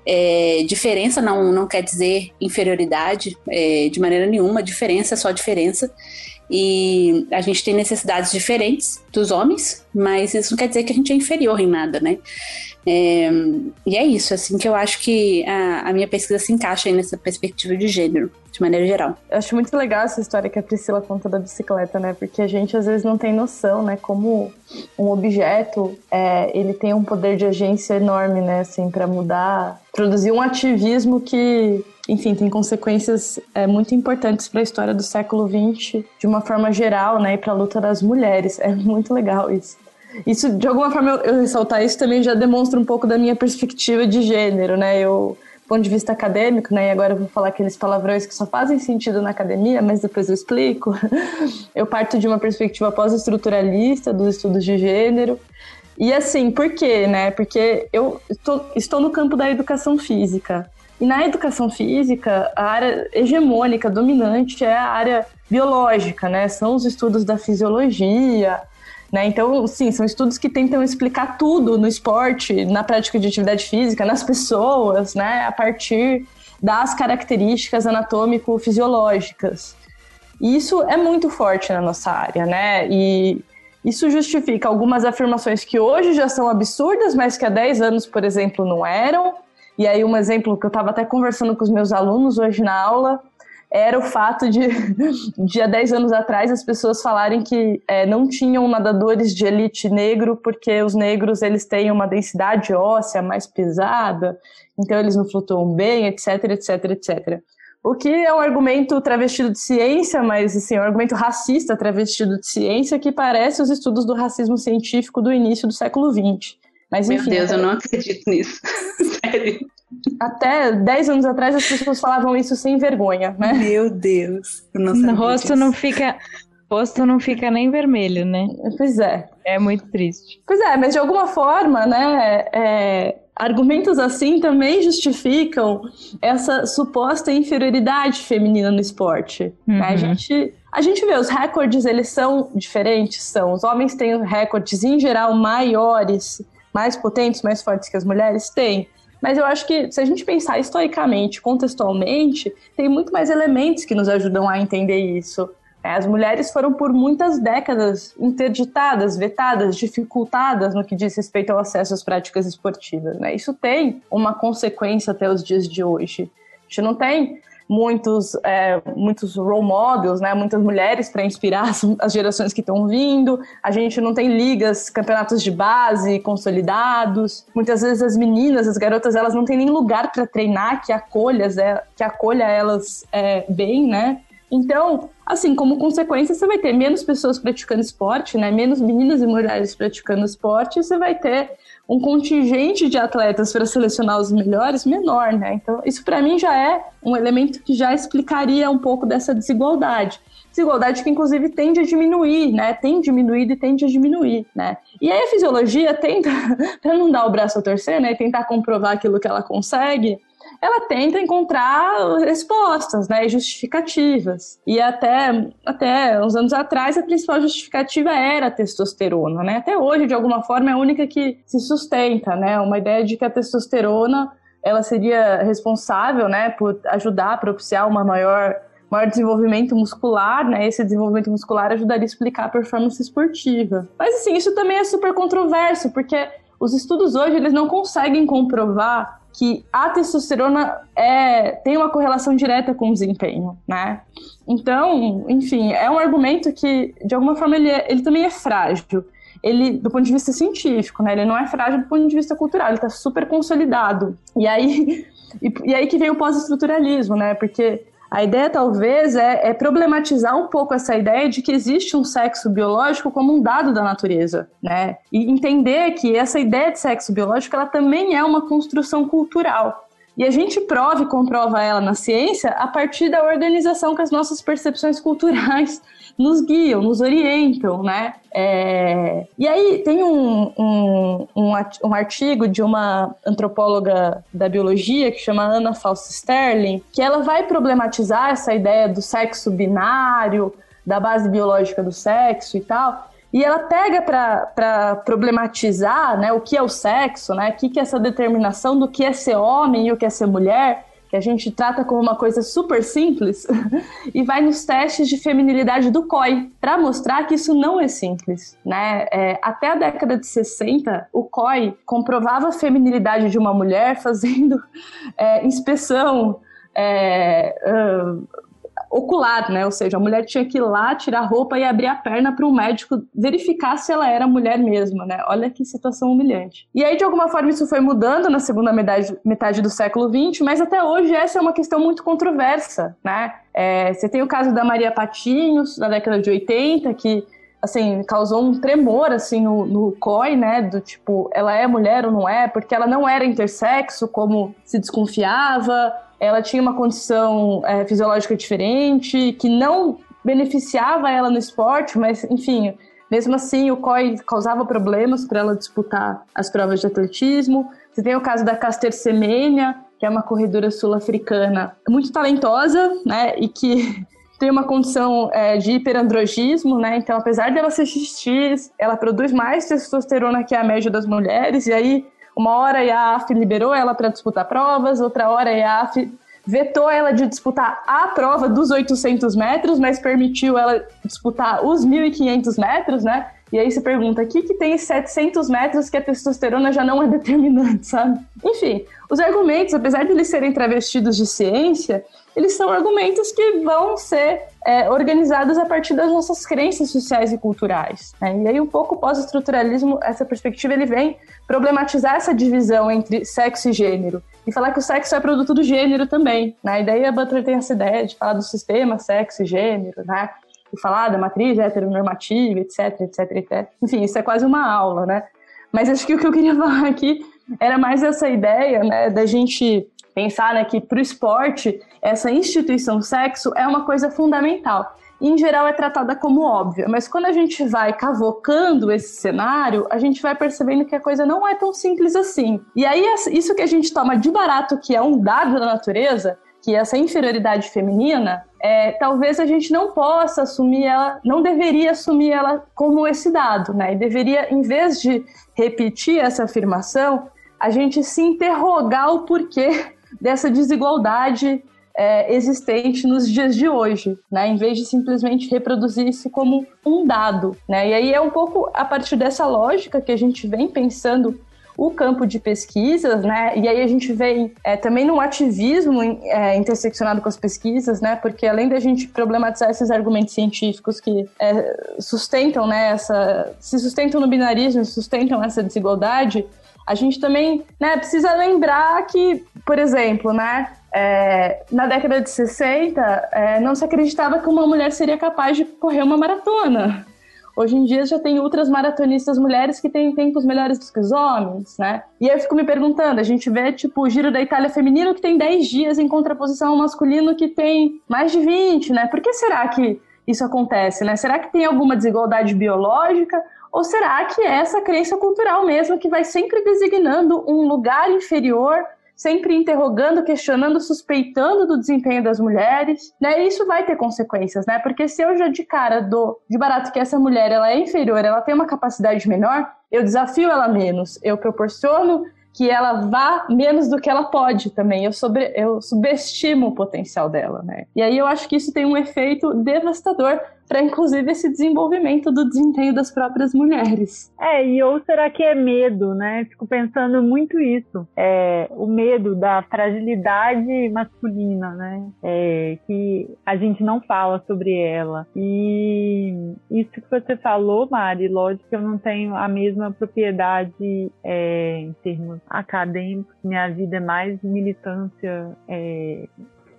É, diferença não, não quer dizer inferioridade é, de maneira nenhuma, diferença é só diferença. E a gente tem necessidades diferentes dos homens, mas isso não quer dizer que a gente é inferior em nada, né? É, e é isso, assim, que eu acho que a, a minha pesquisa se encaixa nessa perspectiva de gênero, de maneira geral. Eu acho muito legal essa história que a Priscila conta da bicicleta, né? Porque a gente às vezes não tem noção, né? Como um objeto, é, ele tem um poder de agência enorme, né? Assim, para mudar, produzir um ativismo que enfim, tem consequências é, muito importantes para a história do século XX, de uma forma geral, né, e para a luta das mulheres. É muito legal isso. Isso, de alguma forma, eu, eu, ressaltar isso também já demonstra um pouco da minha perspectiva de gênero, né? Eu, do ponto de vista acadêmico, né? E agora eu vou falar aqueles palavrões que só fazem sentido na academia, mas depois eu explico. [LAUGHS] eu parto de uma perspectiva pós-estruturalista dos estudos de gênero. E assim, por quê, né? Porque eu estou, estou no campo da educação física. E na educação física, a área hegemônica, dominante, é a área biológica, né? São os estudos da fisiologia, né? Então, sim, são estudos que tentam explicar tudo no esporte, na prática de atividade física, nas pessoas, né? a partir das características anatômico-fisiológicas. E isso é muito forte na nossa área, né? E isso justifica algumas afirmações que hoje já são absurdas, mas que há 10 anos, por exemplo, não eram. E aí, um exemplo que eu estava até conversando com os meus alunos hoje na aula era o fato de, [LAUGHS] de há 10 anos atrás, as pessoas falarem que é, não tinham nadadores de elite negro porque os negros eles têm uma densidade óssea mais pesada, então eles não flutuam bem, etc, etc, etc. O que é um argumento travestido de ciência, mas assim, é um argumento racista travestido de ciência que parece os estudos do racismo científico do início do século XX. Mas, enfim, Meu Deus, eu não acredito nisso. [LAUGHS] Sério. Até 10 anos atrás as pessoas falavam isso sem vergonha, né? Meu Deus. O rosto não fica. rosto não fica nem vermelho, né? Pois é. É muito triste. Pois é, mas de alguma forma, né? É, argumentos assim também justificam essa suposta inferioridade feminina no esporte. Uhum. A gente a gente vê os recordes, eles são diferentes, são. Os homens têm recordes em geral maiores, mais potentes, mais fortes que as mulheres têm. Mas eu acho que se a gente pensar historicamente, contextualmente, tem muito mais elementos que nos ajudam a entender isso. É, as mulheres foram por muitas décadas interditadas, vetadas, dificultadas no que diz respeito ao acesso às práticas esportivas. Né? Isso tem uma consequência até os dias de hoje. A gente não tem muitos, é, muitos role models, né? muitas mulheres para inspirar as, gerações que estão vindo. A gente não tem ligas, campeonatos de base consolidados. Muitas vezes as meninas, as garotas, elas não têm nem lugar para treinar que acolha, que acolha elas é, bem, né? Então, assim, como consequência, você vai ter menos pessoas praticando esporte, né? Menos meninas e mulheres praticando esporte, você vai ter um contingente de atletas para selecionar os melhores menor, né? Então, isso para mim já é um elemento que já explicaria um pouco dessa desigualdade. Desigualdade que, inclusive, tende a diminuir, né? Tem diminuído e tende a diminuir, né? E aí a fisiologia tenta, [LAUGHS] para não dar o braço a torcer, né? Tentar comprovar aquilo que ela consegue, ela tenta encontrar respostas, né, justificativas. E até, até uns anos atrás, a principal justificativa era a testosterona, né? Até hoje, de alguma forma, é a única que se sustenta, né? Uma ideia de que a testosterona ela seria responsável, né, por ajudar a propiciar uma maior maior desenvolvimento muscular, né? Esse desenvolvimento muscular ajudaria a explicar a performance esportiva. Mas assim, isso também é super controverso, porque os estudos hoje eles não conseguem comprovar que a testosterona é, tem uma correlação direta com o desempenho, né? Então, enfim, é um argumento que, de alguma forma, ele, é, ele também é frágil. Ele, do ponto de vista científico, né? Ele não é frágil do ponto de vista cultural, ele está super consolidado. E aí, [LAUGHS] e, e aí que vem o pós-estruturalismo, né? Porque a ideia, talvez, é, é, problematizar um pouco essa ideia de que existe um sexo biológico como um dado da natureza, né? E entender que essa ideia de sexo biológico, ela também é uma construção cultural. E a gente prova e comprova ela na ciência a partir da organização que as nossas percepções culturais [LAUGHS] nos guiam, nos orientam, né? É... E aí tem um, um, um, artigo de uma antropóloga da biologia que chama Anna Faust Sterling, que ela vai problematizar essa ideia do sexo binário, da base biológica do sexo e tal. E ela pega para problematizar né, o que é o sexo, né, o que, que é essa determinação do que é ser homem e o que é ser mulher, que a gente trata como uma coisa super simples, [LAUGHS] e vai nos testes de feminilidade do COI, para mostrar que isso não é simples. Né? É, até a década de 60, o COI comprovava a feminilidade de uma mulher fazendo [LAUGHS] é, inspeção. É, uh, ocular, né? Ou seja, a mulher tinha que ir lá tirar a roupa e abrir a perna para o médico verificar se ela era mulher mesmo, né? Olha que situação humilhante. E aí, de alguma forma, isso foi mudando na segunda metade, metade do século XX, mas até hoje essa é uma questão muito controversa, né? É, você tem o caso da Maria Patinhos, na década de 80, que assim, causou um tremor, assim, no, no COI, né, do tipo, ela é mulher ou não é, porque ela não era intersexo, como se desconfiava, ela tinha uma condição é, fisiológica diferente, que não beneficiava ela no esporte, mas, enfim, mesmo assim, o COI causava problemas para ela disputar as provas de atletismo. Você tem o caso da Caster Semenya, que é uma corredora sul-africana muito talentosa, né, e que [LAUGHS] tem uma condição é, de hiperandrogismo, né? Então, apesar dela ser XX, ela produz mais testosterona que a média das mulheres, e aí uma hora a IAF liberou ela para disputar provas, outra hora a IAF vetou ela de disputar a prova dos 800 metros, mas permitiu ela disputar os 1.500 metros, né? E aí se pergunta, o que, que tem 700 metros que a testosterona já não é determinante, sabe? Enfim, os argumentos, apesar de eles serem travestidos de ciência, eles são argumentos que vão ser é, organizados a partir das nossas crenças sociais e culturais. Né? E aí um pouco pós-estruturalismo, essa perspectiva, ele vem problematizar essa divisão entre sexo e gênero e falar que o sexo é produto do gênero também. Né? E daí a Butler tem essa ideia de falar do sistema sexo e gênero, né? E falar da matriz heteronormativa, etc, etc, etc. Enfim, isso é quase uma aula, né? Mas acho que o que eu queria [LAUGHS] falar aqui era mais essa ideia, né, da gente pensar né, que para o esporte essa instituição sexo é uma coisa fundamental. Em geral é tratada como óbvia, mas quando a gente vai cavocando esse cenário, a gente vai percebendo que a coisa não é tão simples assim. E aí isso que a gente toma de barato, que é um dado da natureza, que essa inferioridade feminina, é, talvez a gente não possa assumir ela, não deveria assumir ela como esse dado, né? E deveria, em vez de repetir essa afirmação, a gente se interrogar o porquê dessa desigualdade é, existente nos dias de hoje, né? Em vez de simplesmente reproduzir isso como um dado, né? E aí é um pouco a partir dessa lógica que a gente vem pensando o campo de pesquisas, né? E aí a gente vem é, também num ativismo é, interseccionado com as pesquisas, né? Porque além da gente problematizar esses argumentos científicos que é, sustentam, né? Essa, se sustentam no binarismo, sustentam essa desigualdade, a gente também né, precisa lembrar que, por exemplo, né, é, na década de 60, é, não se acreditava que uma mulher seria capaz de correr uma maratona. Hoje em dia já tem outras maratonistas mulheres que têm tempos melhores do que os homens, né? E eu fico me perguntando, a gente vê, tipo, o Giro da Itália feminino que tem 10 dias em contraposição ao masculino que tem mais de 20, né? Por que será que isso acontece, né? Será que tem alguma desigualdade biológica ou será que é essa crença cultural mesmo que vai sempre designando um lugar inferior, sempre interrogando, questionando, suspeitando do desempenho das mulheres, né? E isso vai ter consequências, né? Porque se eu já de cara dou de barato que essa mulher ela é inferior, ela tem uma capacidade menor, eu desafio ela menos, eu proporciono que ela vá menos do que ela pode também. Eu, sobre, eu subestimo o potencial dela, né? E aí eu acho que isso tem um efeito devastador para inclusive esse desenvolvimento do desempenho das próprias mulheres. É, e ou será que é medo, né? Fico pensando muito isso. É, o medo da fragilidade masculina, né? É, que a gente não fala sobre ela. E isso que você falou, Mari, lógico que eu não tenho a mesma propriedade é, em termos acadêmicos, minha vida é mais militância é,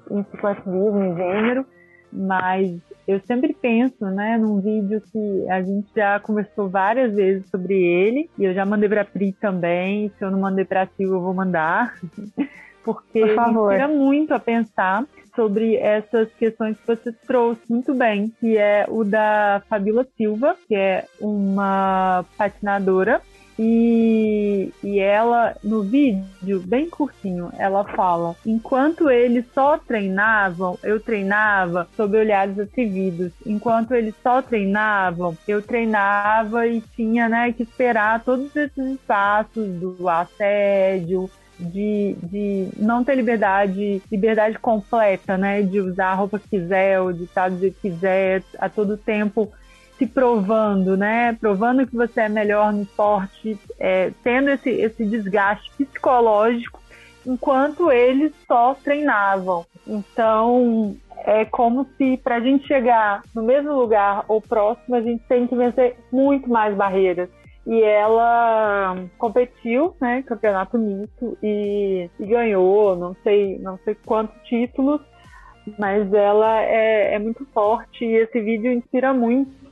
em cicloativismo, em gênero, mas eu sempre penso, né, num vídeo que a gente já conversou várias vezes sobre ele, e eu já mandei para Pri também, se eu não mandei para Sil, eu vou mandar, [LAUGHS] porque Por favor. inspira muito a pensar sobre essas questões que você trouxe muito bem, que é o da Fabiola Silva, que é uma patinadora e, e ela, no vídeo, bem curtinho, ela fala: enquanto eles só treinavam, eu treinava sob olhares atrevidos. Enquanto eles só treinavam, eu treinava e tinha né, que esperar todos esses espaços do assédio, de, de não ter liberdade, liberdade completa, né? De usar a roupa que quiser, ou de estar do jeito que quiser, a todo tempo se provando, né? Provando que você é melhor no esporte, é, tendo esse, esse desgaste psicológico, enquanto eles só treinavam. Então, é como se para a gente chegar no mesmo lugar ou próximo, a gente tem que vencer muito mais barreiras. E ela competiu, né, campeonato misto e, e ganhou, não sei, não sei quantos títulos, mas ela é, é muito forte e esse vídeo inspira muito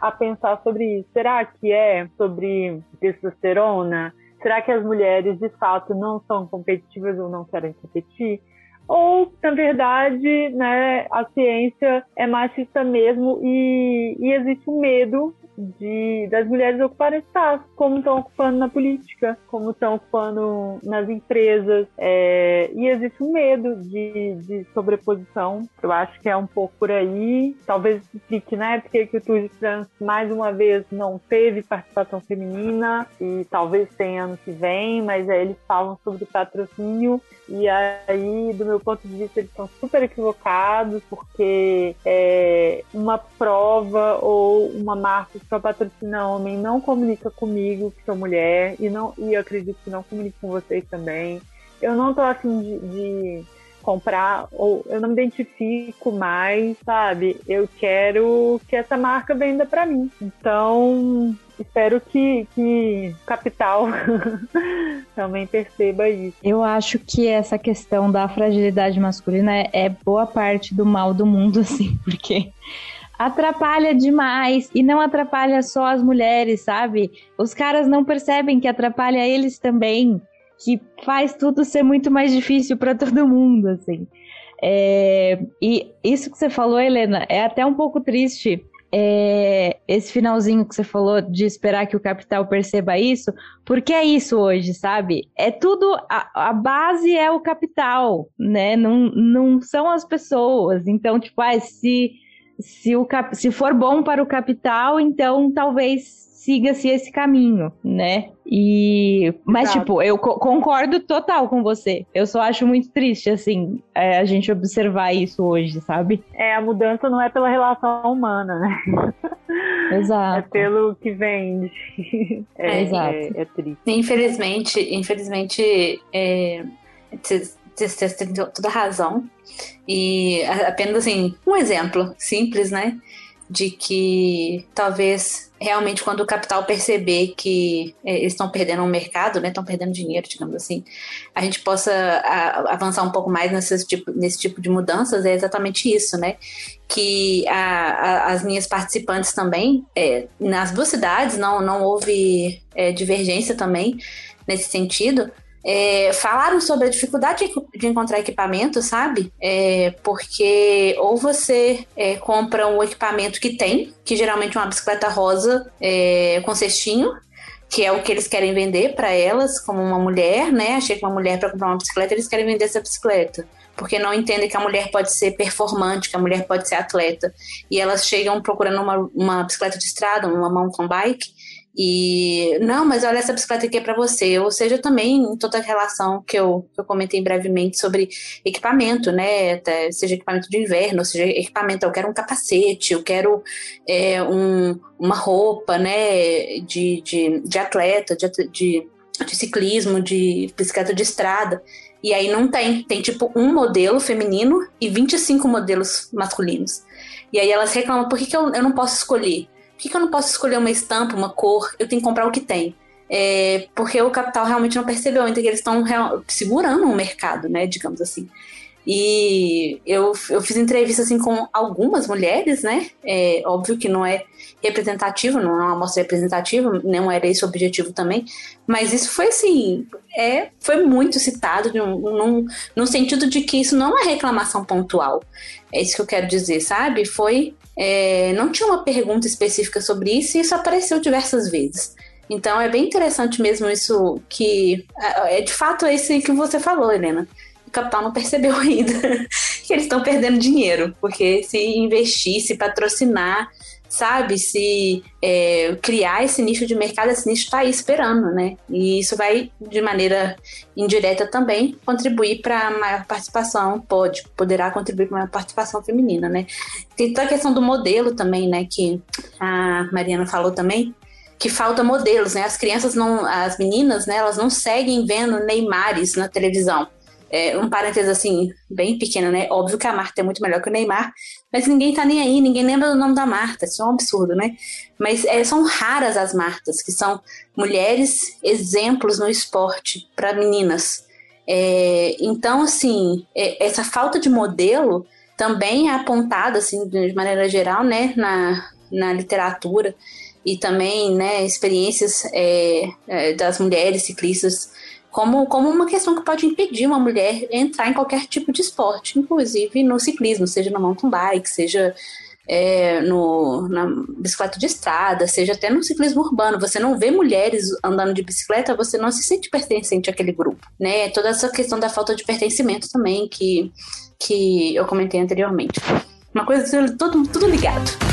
a pensar sobre isso. Será que é sobre testosterona? Será que as mulheres de fato não são competitivas ou não querem competir? Ou, na verdade, né, a ciência é machista mesmo e, e existe um medo de, das mulheres ocuparem espaço, como estão ocupando na política, como estão ocupando nas empresas. É, e existe um medo de, de, sobreposição. Eu acho que é um pouco por aí. Talvez explique, né? Porque que o Tour de France, mais uma vez, não teve participação feminina e talvez tenha ano que vem, mas aí eles falam sobre patrocínio e aí, do meu ponto de vista, eles estão super equivocados, porque é, uma prova ou uma marca que só patrocina homem não comunica comigo, que sou mulher, e, não, e eu acredito que não comunica com vocês também. Eu não tô afim de, de comprar, ou eu não me identifico mais, sabe? Eu quero que essa marca venda para mim. Então, espero que, que capital [LAUGHS] também perceba isso. Eu acho que essa questão da fragilidade masculina é, é boa parte do mal do mundo, [LAUGHS] assim, porque atrapalha demais e não atrapalha só as mulheres, sabe? Os caras não percebem que atrapalha eles também, que faz tudo ser muito mais difícil para todo mundo, assim. É, e isso que você falou, Helena, é até um pouco triste, é, esse finalzinho que você falou de esperar que o capital perceba isso, porque é isso hoje, sabe? É tudo, a, a base é o capital, né? Não, não são as pessoas. Então, tipo, ah, se, se, o se for bom para o capital, então talvez siga-se esse caminho, né? E mas Exato. tipo, eu co concordo total com você. Eu só acho muito triste assim é, a gente observar isso hoje, sabe? É, a mudança não é pela relação humana, né? [LAUGHS] Exato. É pelo que vende. [LAUGHS] É, É, exato. é, é triste. Infelizmente, infelizmente, é, você tem toda a razão. E a- apenas assim, um exemplo simples, né? De que talvez realmente quando o capital perceber que é, eles estão perdendo um mercado, né? Estão perdendo dinheiro, digamos assim, a gente possa a- avançar um pouco mais nesse tipo, nesse tipo de mudanças, é exatamente isso, né? Que a- a- as minhas participantes também, é, nas duas cidades, não, não houve é, divergência também nesse sentido, é, falaram sobre a dificuldade de, encontrar equipamento, sabe? É, porque ou você é, compra um equipamento que tem, que geralmente é uma bicicleta rosa é, com cestinho, que é o que eles querem vender para elas, como uma mulher, né? Chega uma mulher para comprar uma bicicleta, eles querem vender essa bicicleta. Porque não entendem que a mulher pode ser performante, que a mulher pode ser atleta. E elas chegam procurando uma, uma bicicleta de estrada, uma mountain bike, e não, mas olha essa bicicleta aqui é para você. Ou seja, também em toda a relação que eu, que eu comentei brevemente sobre equipamento, né? Até seja equipamento de inverno, seja, equipamento, eu quero um capacete, eu quero é, um, uma roupa, né? De, de, de atleta, de, de, de ciclismo, de bicicleta de estrada. E aí não tem. Tem tipo um modelo feminino e 25 modelos masculinos. E aí elas reclamam, por que, que eu, eu não posso escolher? Por que, que eu não posso escolher uma estampa, uma cor? Eu tenho que comprar o que tem. É, porque o capital realmente não percebeu ainda que eles estão segurando o mercado, né? Digamos assim. E eu, eu fiz entrevista assim com algumas mulheres, né? É óbvio que não é representativo, não é uma amostra representativa, não era esse o objetivo também, mas isso foi assim, é, foi muito citado num, num, num sentido de que isso não é reclamação pontual. É isso que eu quero dizer, sabe? Foi. É, não tinha uma pergunta específica sobre isso e isso apareceu diversas vezes. Então é bem interessante mesmo isso que. É, é de fato esse que você falou, Helena o capital não percebeu [LAUGHS] ainda que eles estão perdendo dinheiro, porque se investir, se patrocinar, sabe, se é, criar esse nicho de mercado, esse nicho está aí esperando, né? E isso vai, de maneira indireta também, contribuir para maior participação, pode, poderá contribuir para maior participação feminina, né? Tem toda a questão do modelo também, né, que a Mariana falou também, que falta modelos, né? As crianças não, as meninas, né, elas não seguem vendo Neymares na televisão é, um parênteses assim, bem pequeno, né? Óbvio que a Marta é muito melhor que o Neymar, mas ninguém tá nem aí, ninguém lembra do nome da Marta, isso é um absurdo, né? Mas é, são raras as Martas, que são mulheres exemplos no esporte para meninas. É, então, assim, é, essa falta de modelo também é apontada, assim, de maneira geral, né, na, na literatura e também, né, experiências é, é, das mulheres ciclistas como, como uma questão que pode impedir uma mulher entrar em qualquer tipo de esporte, inclusive no ciclismo, seja no mountain bike, seja é, no, na bicicleta de estrada, seja até no ciclismo urbano. Você não vê mulheres andando de bicicleta, você não se sente pertencente àquele grupo. Né? Toda essa questão da falta de pertencimento também que, que eu comentei anteriormente. Uma coisa, tudo, tudo ligado.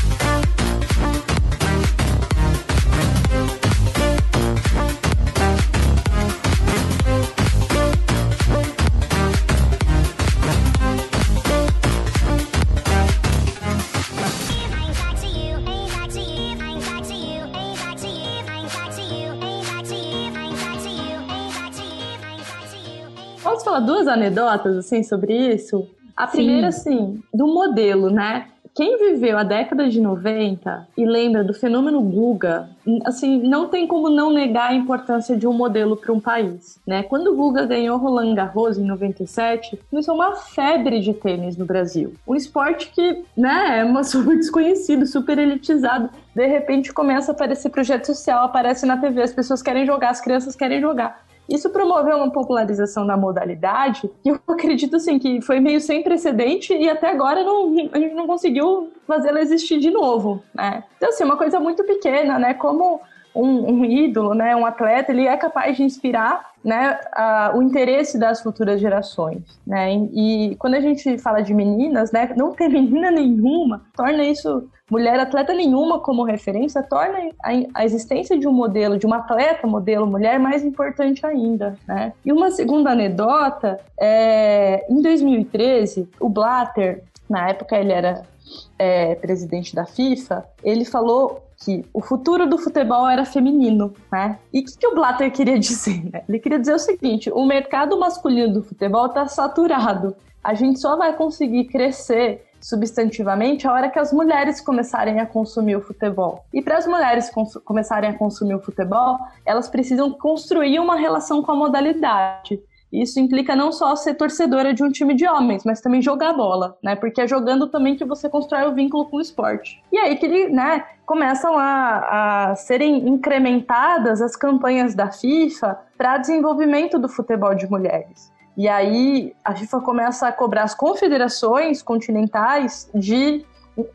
Duas anedotas, assim, sobre isso. A primeira, assim, do modelo, né? Quem viveu a década de 90 e lembra do fenômeno Guga, assim, não tem como não negar a importância de um modelo para um país, né? Quando o Guga ganhou Roland Garros em 97, começou uma febre de tênis no Brasil. Um esporte que, né, é [LAUGHS] super desconhecido, super elitizado. De repente começa a aparecer projeto social, aparece na TV, as pessoas querem jogar, as crianças querem jogar. Isso promoveu uma popularização da modalidade que eu [LAUGHS] acredito assim que foi meio sem precedente e até agora não, a gente não conseguiu fazê-la existir de novo, né? Então assim, uma coisa muito pequena, né? Como um, um, ídolo, né, um atleta, ele é capaz de inspirar né, a, o interesse das futuras gerações. Né? E, e, quando a gente fala de meninas, né, não ter [LAUGHS] menina nenhuma torna isso, mulher atleta nenhuma como referência, torna a, a existência de um modelo, de uma atleta modelo mulher mais importante ainda. Né? E uma segunda anedota, é, em 2013, o Blatter, na época ele era é, presidente da FIFA, ele falou que o futuro do futebol era feminino, né? E o que, que, o Blatter queria [LAUGHS] dizer? Né? Ele queria dizer o seguinte: o mercado masculino do futebol está saturado. A gente só vai conseguir crescer substantivamente a hora que as mulheres começarem a consumir o futebol. E para as mulheres começarem a consumir o futebol, elas precisam construir uma relação com a modalidade. Isso implica não só ser torcedora de um time de homens, mas também jogar bola, né? Porque é jogando também que você constrói o vínculo com o esporte. E aí que ele, né, começam a, a serem incrementadas as campanhas da FIFA para desenvolvimento do futebol de mulheres. E aí a FIFA começa a cobrar as confederações continentais de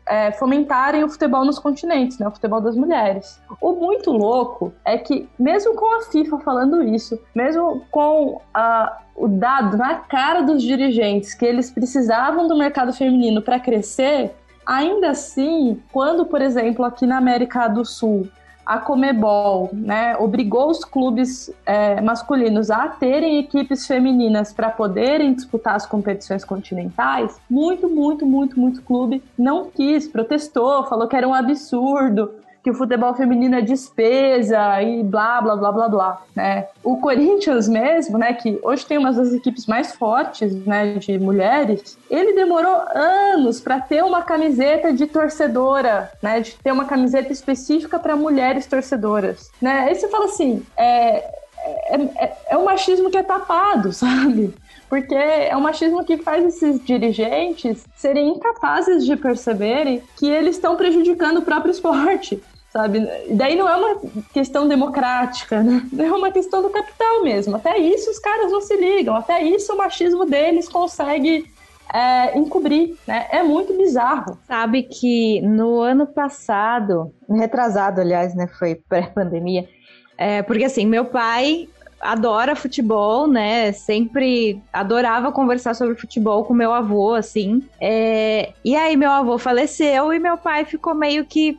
é, fomentarem o futebol nos continentes, né? O futebol das mulheres. O muito louco é que, mesmo com a FIFA falando isso, mesmo com a, o dado na cara dos dirigentes que eles precisavam do mercado feminino para crescer, ainda assim, quando, por exemplo, aqui na América do Sul a Comebol né, obrigou os clubes é, masculinos a terem equipes femininas para poderem disputar as competições continentais, muito, muito, muito, muito clube não quis, protestou, falou que era um absurdo, que o futebol feminino é despesa e blá, blá, blá, blá, blá, né? O Corinthians mesmo, né, que hoje tem uma das equipes mais fortes, né, de mulheres, ele demorou anos para ter uma camiseta de torcedora, né, de ter uma camiseta específica para mulheres torcedoras, né? Aí você fala assim, é, é, é, é um machismo que é tapado, [LAUGHS] sabe? Porque é um machismo que faz esses dirigentes serem incapazes de perceberem que eles estão prejudicando o próprio esporte sabe? Daí não é uma questão democrática, né? [LAUGHS] É uma questão do capital mesmo. Até isso os caras não se ligam, até isso o machismo deles consegue é, encobrir, né? É muito bizarro. Sabe que no ano passado, retrasado, aliás, né? Foi pré-pandemia. É, porque assim, meu pai adora futebol, né? Sempre adorava conversar sobre futebol com meu avô, assim. É, e aí meu avô faleceu e meu pai ficou meio que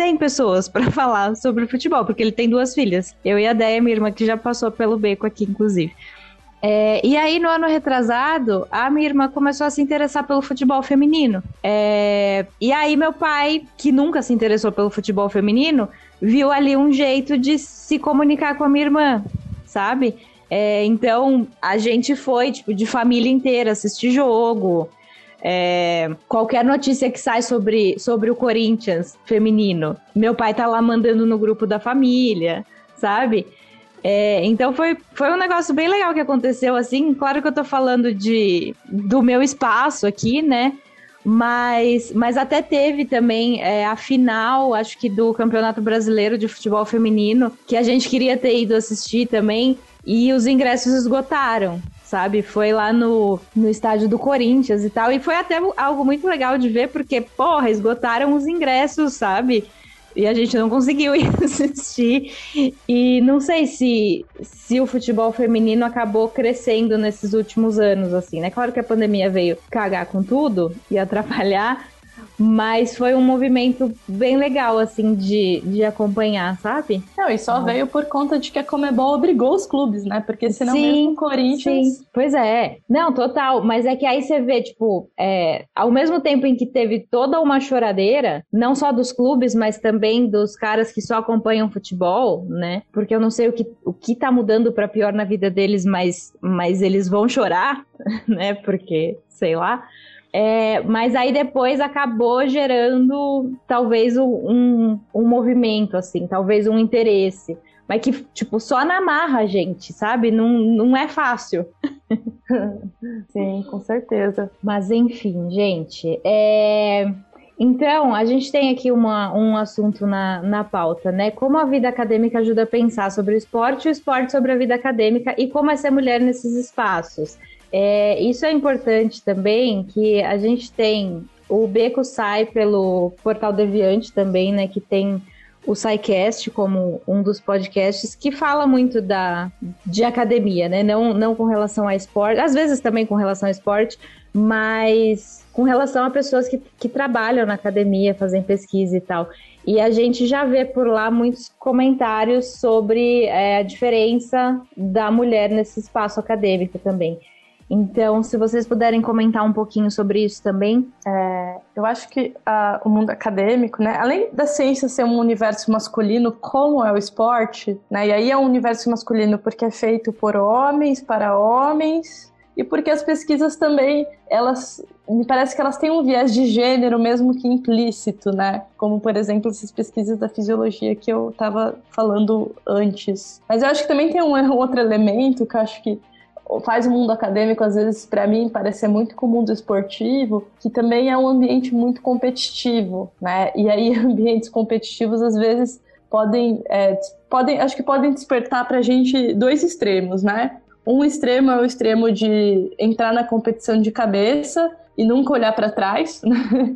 100 pessoas para [LAUGHS] falar sobre futebol, porque ele tem duas filhas. Eu e a Deia, minha irmã, que já passou pelo beco aqui, inclusive. É, e aí, no ano retrasado, a minha irmã começou a se interessar pelo futebol feminino. É, e aí, meu pai, que nunca se interessou pelo futebol feminino, viu ali um jeito de se comunicar com a minha irmã, sabe? É, então, a gente foi, tipo, de família inteira assistir jogo. É, qualquer notícia que sai sobre, sobre o Corinthians feminino, meu pai tá lá mandando no grupo da família, sabe? É, então foi, foi um negócio bem legal que aconteceu assim. Claro que eu tô falando de, do meu espaço aqui, né? Mas, mas até teve também é, a final, acho que do Campeonato Brasileiro de Futebol Feminino, que a gente queria ter ido assistir também, e os ingressos esgotaram sabe? Foi lá no, no estádio do Corinthians e tal. E foi até algo muito legal de ver, porque, porra, esgotaram os ingressos, sabe? E a gente não conseguiu [LAUGHS] ir assistir. E não sei se, se o futebol feminino acabou crescendo nesses últimos anos, assim, né? Claro que a pandemia veio cagar com tudo e atrapalhar, mas foi um movimento bem legal, assim, de, de acompanhar, sabe? Não, e só ah. veio por conta de que a Comebol obrigou os clubes, né? Porque senão sim, mesmo o Corinthians... Sim. Pois é. Não, total. Mas é que aí você vê, tipo, é, ao mesmo tempo em que teve toda uma choradeira, não só dos clubes, mas também dos caras que só acompanham futebol, né? Porque eu não sei o que, o que tá mudando para pior na vida deles, mas, mas eles vão chorar, [LAUGHS] né? Porque, sei lá... É, mas aí depois acabou gerando talvez um, um movimento, assim, talvez um interesse. Mas que, tipo, só na marra, gente, sabe? Não, não é fácil. [LAUGHS] Sim, com certeza. Mas enfim, gente. É... Então, a gente tem aqui uma, um assunto na, na pauta, né? Como a vida acadêmica ajuda a pensar sobre o esporte, o esporte sobre a vida acadêmica e como é ser mulher nesses espaços. É, isso é importante também, que a gente tem o Beco sai pelo Portal Deviante também, né? Que tem o SciCast como um dos podcasts que fala muito da, de academia, né? Não, não com relação a esporte, às vezes também com relação a esporte, mas com relação a pessoas que, que trabalham na academia, fazem pesquisa e tal. E a gente já vê por lá muitos comentários sobre é, a diferença da mulher nesse espaço acadêmico também. Então, se vocês puderem comentar um pouquinho sobre isso também. É, eu acho que o mundo acadêmico, né, além da ciência ser um universo masculino, como é o esporte, né, e aí é um universo masculino porque é feito por homens, para homens, e porque as pesquisas também, elas, me parece que elas têm um viés de gênero mesmo que implícito, né? Como, por exemplo, essas pesquisas da fisiologia que eu estava falando antes. Mas eu acho que também tem um outro elemento que eu acho que faz o mundo acadêmico, às vezes, para mim, parecer muito com o mundo esportivo, que também é um ambiente muito competitivo, né? E aí, [LAUGHS] ambientes competitivos, às vezes, podem, é, podem acho que podem despertar para a gente dois extremos, né? Um extremo é o extremo de entrar na competição de cabeça e nunca olhar para trás, [LAUGHS] né?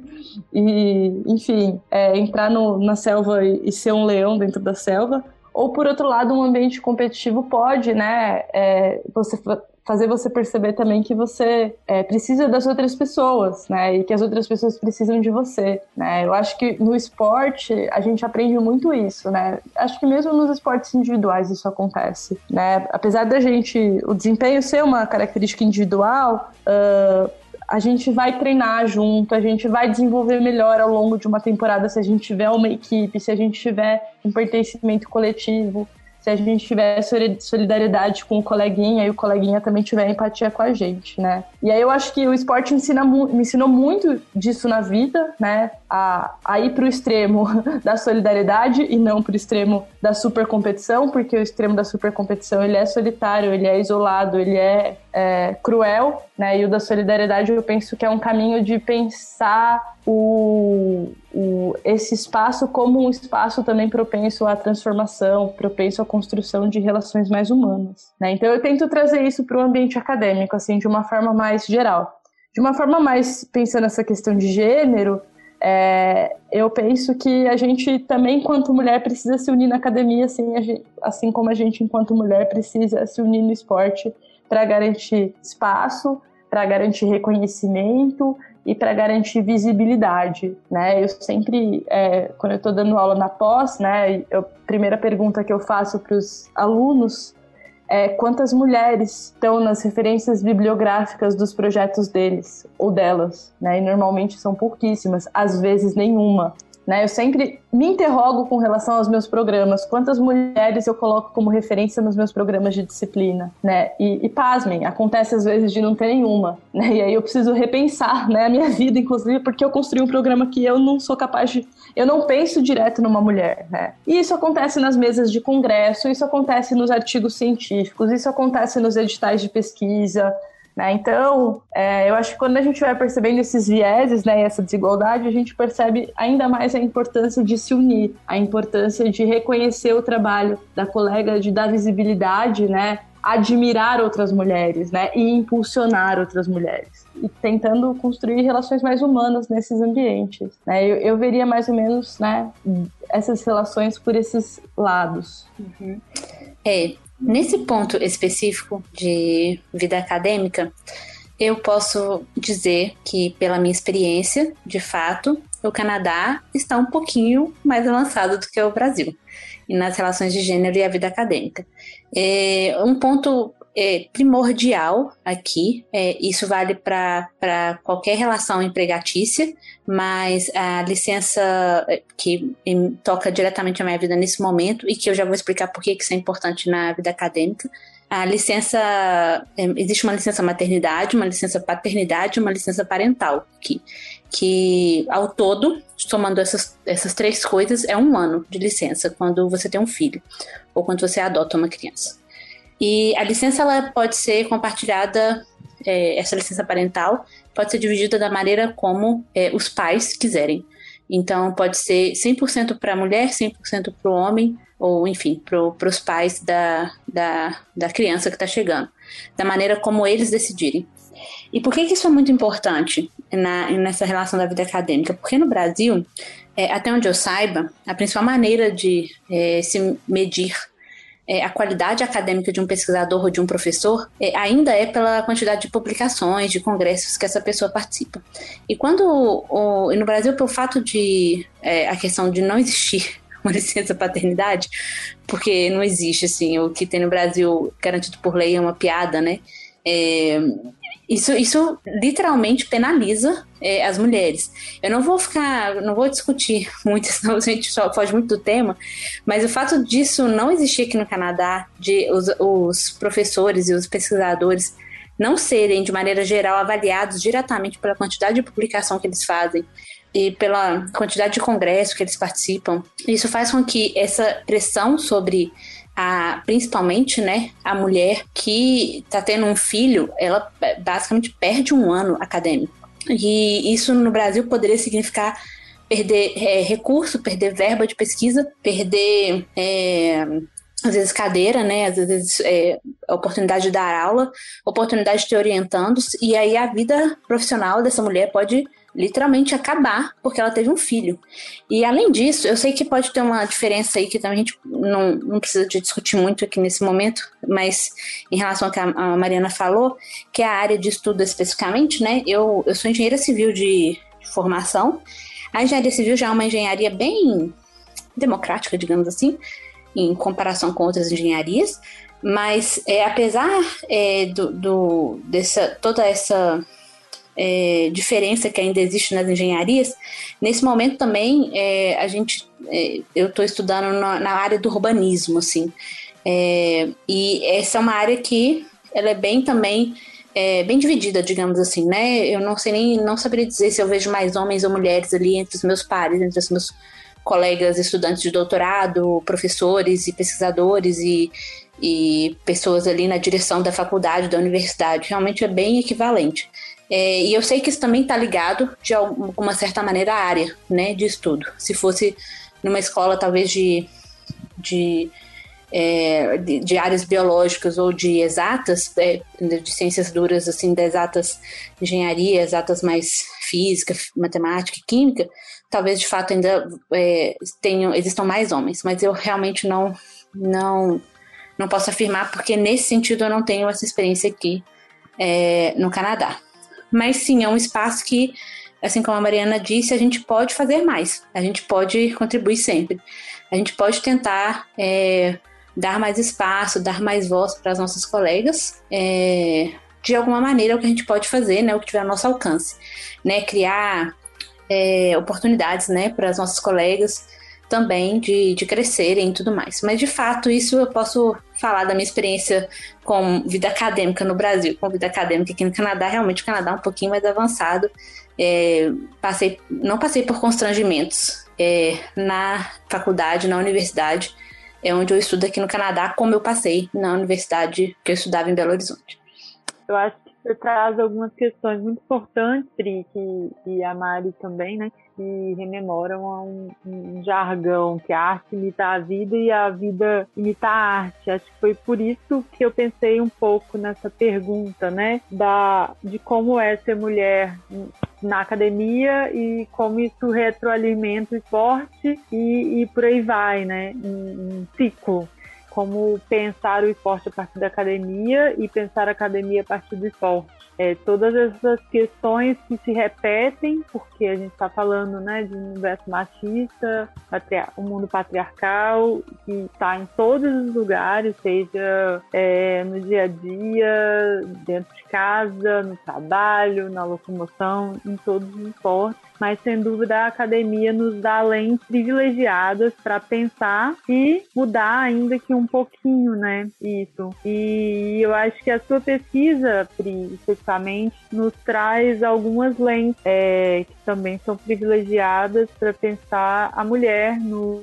e, enfim, é, entrar no, na selva e, e ser um leão dentro da selva ou por outro lado um ambiente competitivo pode né é, você fazer você perceber também que você é, precisa das outras pessoas né e que as outras pessoas precisam de você né. Eu acho que no esporte a gente aprende muito isso né. Acho que mesmo nos esportes individuais isso acontece né. Apesar da gente o desempenho ser uma característica individual uh, a gente vai treinar junto, a gente vai desenvolver melhor ao longo de uma temporada se a gente tiver uma equipe, se a gente tiver um pertencimento coletivo, se a gente tiver solidariedade com o coleguinha e o coleguinha também tiver empatia com a gente, né? E aí eu acho que o esporte ensina, me ensinou muito disso na vida, né? A, a ir para o extremo [LAUGHS] da solidariedade e não para o extremo da supercompetição, porque o extremo da supercompetição ele é solitário, ele é isolado, ele é, é cruel, né? E o da solidariedade eu penso que é um caminho de pensar o, o, esse espaço como um espaço também propenso à transformação, propenso à construção de relações mais humanas. Né? Então eu tento trazer isso para o ambiente acadêmico, assim, de uma forma mais geral. De uma forma mais pensando nessa questão de gênero, é, eu penso que a gente também, enquanto mulher, precisa se unir na academia, assim, gente, assim como a gente, enquanto mulher, precisa se unir no esporte para garantir espaço, para garantir reconhecimento e para garantir visibilidade, né? Eu sempre, é, quando eu estou dando aula na pós, né, a primeira pergunta que eu faço para os alunos é quantas mulheres estão nas referências bibliográficas dos projetos deles ou delas, né? E normalmente são pouquíssimas, às vezes nenhuma. Né? Eu sempre me interrogo com relação aos meus programas, quantas mulheres eu coloco como referência nos meus programas de disciplina, né? E, e pasmem, acontece às vezes de não ter nenhuma, né? E aí eu preciso repensar, né, a minha vida, inclusive, porque eu construí um programa que eu não sou capaz de, eu não penso direto numa mulher, né? E isso acontece nas mesas de congresso, isso acontece nos artigos científicos, isso acontece nos editais de pesquisa, né? Então, é, eu acho que quando a gente vai percebendo esses vieses né, e essa desigualdade, a gente percebe ainda mais a importância de se unir, a importância de reconhecer o trabalho da colega, de dar visibilidade, né, admirar outras mulheres né, e impulsionar outras mulheres. E tentando construir relações mais humanas nesses ambientes. Né? Eu, eu veria mais ou menos né, essas relações por esses lados. Uhum. É, Nesse ponto específico de vida acadêmica, eu posso dizer que, pela minha experiência, de fato, o Canadá está um pouquinho mais avançado do que o Brasil nas relações de gênero e a vida acadêmica. É, um ponto é, primordial aqui. É, isso vale para qualquer relação empregatícia, mas a licença é, que toca diretamente a minha vida nesse momento e que eu já vou explicar por que isso é importante na vida acadêmica. A licença. É, existe uma licença maternidade, uma licença paternidade uma licença parental aqui. Que ao todo, somando essas, essas três coisas, é um ano de licença quando você tem um filho ou quando você adota uma criança. E a licença ela pode ser compartilhada, é, essa licença parental pode ser dividida da maneira como é, os pais quiserem. Então, pode ser 100% para a mulher, 100% para o homem, ou enfim, para os pais da, da, da criança que está chegando, da maneira como eles decidirem. E por que, que isso é muito importante na, nessa relação da vida acadêmica? Porque no Brasil, é, até onde eu saiba, a principal maneira de é, se medir é, a qualidade acadêmica de um pesquisador ou de um professor é, ainda é pela quantidade de publicações, de congressos que essa pessoa participa. E quando o, e no Brasil, pelo fato de é, a questão de não existir [LAUGHS] uma licença paternidade, porque não existe assim, o que tem no Brasil garantido por lei é uma piada, né? É, isso, isso literalmente penaliza é, as mulheres. Eu não vou ficar, não vou discutir [LAUGHS] muito, senão a gente só foge muito do tema, mas o fato disso não existir aqui no Canadá, de os, os professores e os pesquisadores não serem, de maneira geral, avaliados diretamente pela quantidade de publicação que eles fazem e pela quantidade de congresso que eles participam, isso faz com que essa pressão sobre a, principalmente, né, a mulher que está tendo um filho, ela basicamente perde um ano acadêmico. E isso no Brasil poderia significar perder é, recurso, perder verba de pesquisa, perder é, às vezes cadeira, né? Às vezes é, oportunidade de dar aula, oportunidade de ter orientandos, e aí a vida profissional dessa mulher pode literalmente acabar porque ela teve um filho. E além disso, eu sei que pode ter uma diferença aí que também a gente não, não precisa de discutir muito aqui nesse momento, mas em relação ao que a Mariana falou, que é a área de estudo especificamente, né? Eu, eu sou engenheira civil de, de formação. A engenharia civil já é uma engenharia bem democrática, digamos assim, em comparação com outras engenharias, mas é, apesar é, do, do, dessa toda essa é, diferença que ainda existe nas engenharias, nesse momento também é, a gente, é, eu estou estudando na, na, área do urbanismo, assim, é, e essa é uma área que ela é bem também é, bem dividida, digamos assim, né? Eu não sei nem, não saberia dizer se eu vejo mais homens ou mulheres ali entre os meus pares, entre os meus colegas estudantes de doutorado, professores e pesquisadores e, e pessoas ali na direção da faculdade, da universidade. Realmente é bem equivalente. É, e eu sei que isso também está ligado, de alguma certa maneira, à área né, de estudo. Se fosse numa escola, talvez, de, de é, de, de, áreas biológicas ou de exatas, é, de ciências duras, assim, de exatas engenharia, exatas mais física, matemática e química, talvez de fato ainda é, tenham, existam mais homens, mas eu realmente não, não, não posso afirmar, porque nesse sentido eu não tenho essa experiência aqui é, no Canadá. Mas sim, é um espaço que, assim como a Mariana disse, a gente pode fazer mais, a gente pode contribuir sempre. A gente pode tentar é, dar mais espaço, dar mais voz para as nossas colegas. É, de alguma maneira, é o que a gente pode fazer, né, o que tiver ao nosso alcance, né, criar é, oportunidades, né, para as nossas colegas também de, de crescerem e tudo mais. Mas de fato, isso eu posso falar da minha experiência com vida acadêmica no Brasil, com vida acadêmica aqui no Canadá. Realmente o Canadá é um pouquinho mais avançado. É, passei, não passei por constrangimentos é, na faculdade, na universidade, é onde eu estudo aqui no Canadá, como eu passei na universidade que eu estudava em Belo Horizonte. Eu acho você traz algumas questões muito importantes, Pri, que, e a Mari também, né? Que rememoram a um, um, jargão, que a arte imita a vida e a vida imita a arte. Acho que foi por isso que eu pensei um pouco nessa pergunta, né? Da, de como é ser mulher na academia e como isso retroalimenta o esporte e, e por aí vai, né? Um, um ciclo como pensar o esporte a partir da academia e pensar a academia a partir do esporte. É, todas essas questões que se repetem, porque a gente está falando né, de um universo machista, o um mundo patriarcal, que está em todos os lugares, seja é, no dia a dia, dentro de casa, no trabalho, na locomoção, em todos os esportes mas sem dúvida a academia nos dá lentes privilegiadas para pensar e mudar ainda que um pouquinho, né? Isso. E eu acho que a sua pesquisa, Pri, especificamente, nos traz algumas lentes é, que também são privilegiadas para pensar a mulher no,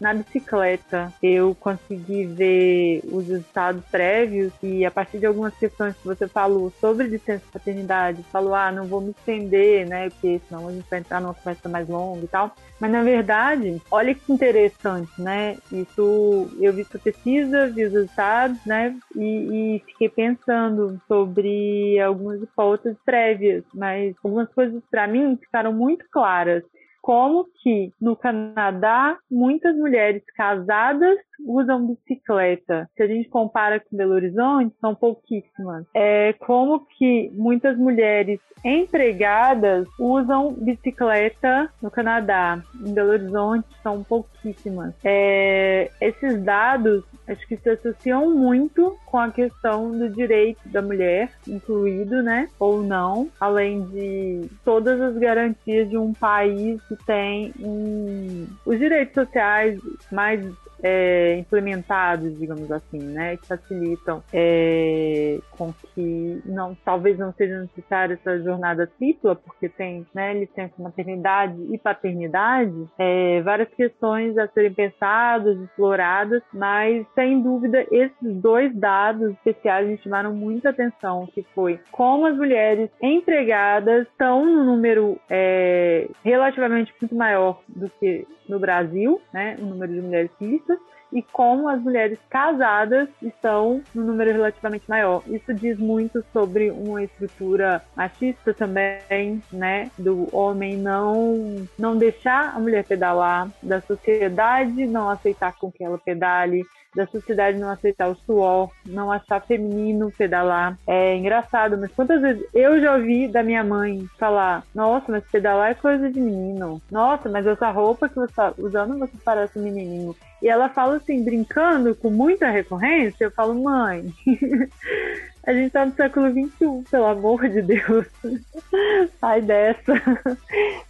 na bicicleta. Eu consegui ver os resultados prévios e a partir de algumas questões que você falou sobre licença paternidade, falou, ah, não vou me estender, né? Porque senão a gente vai entrar numa conversa mais longa e tal. Mas na verdade, olha que interessante, né? Isso eu vi sua pesquisa, vi os resultados, né? E, e fiquei pensando sobre algumas hipóteses prévias, mas algumas coisas para mim ficaram muito claras como que no Canadá muitas mulheres casadas usam bicicleta. Se a gente compara com Belo Horizonte, são pouquíssimas. É como que muitas mulheres empregadas usam bicicleta no Canadá. Em Belo Horizonte são pouquíssimas. É, esses dados acho que se associam muito com a questão do direito da mulher, incluído, né, ou não, além de todas as garantias de um país que tem um, os direitos sociais mais é, implementados, digamos assim, né, que facilitam é, com que não, talvez não seja necessária essa jornada tripla, porque tem né, licença maternidade e paternidade, é, várias questões a serem pensadas, exploradas, mas sem dúvida esses dois dados especiais me chamaram muita atenção, que foi como as mulheres empregadas estão no número é, relativamente muito maior do que no Brasil, né, o número de mulheres cistas, e como as mulheres casadas estão no número relativamente maior. Isso diz muito sobre uma estrutura machista também, né, do homem não não deixar a mulher pedalar, da sociedade não aceitar com que ela pedale, da sociedade não aceitar o suor, não achar feminino pedalar. É engraçado, mas quantas vezes eu já ouvi da minha mãe falar: Nossa, mas pedalar é coisa de menino. Nossa, mas essa roupa que você está usando você parece um menininho. E ela fala assim, brincando com muita recorrência, eu falo, mãe, [LAUGHS] a gente tá no século XXI, pelo amor de Deus. [LAUGHS] Sai dessa.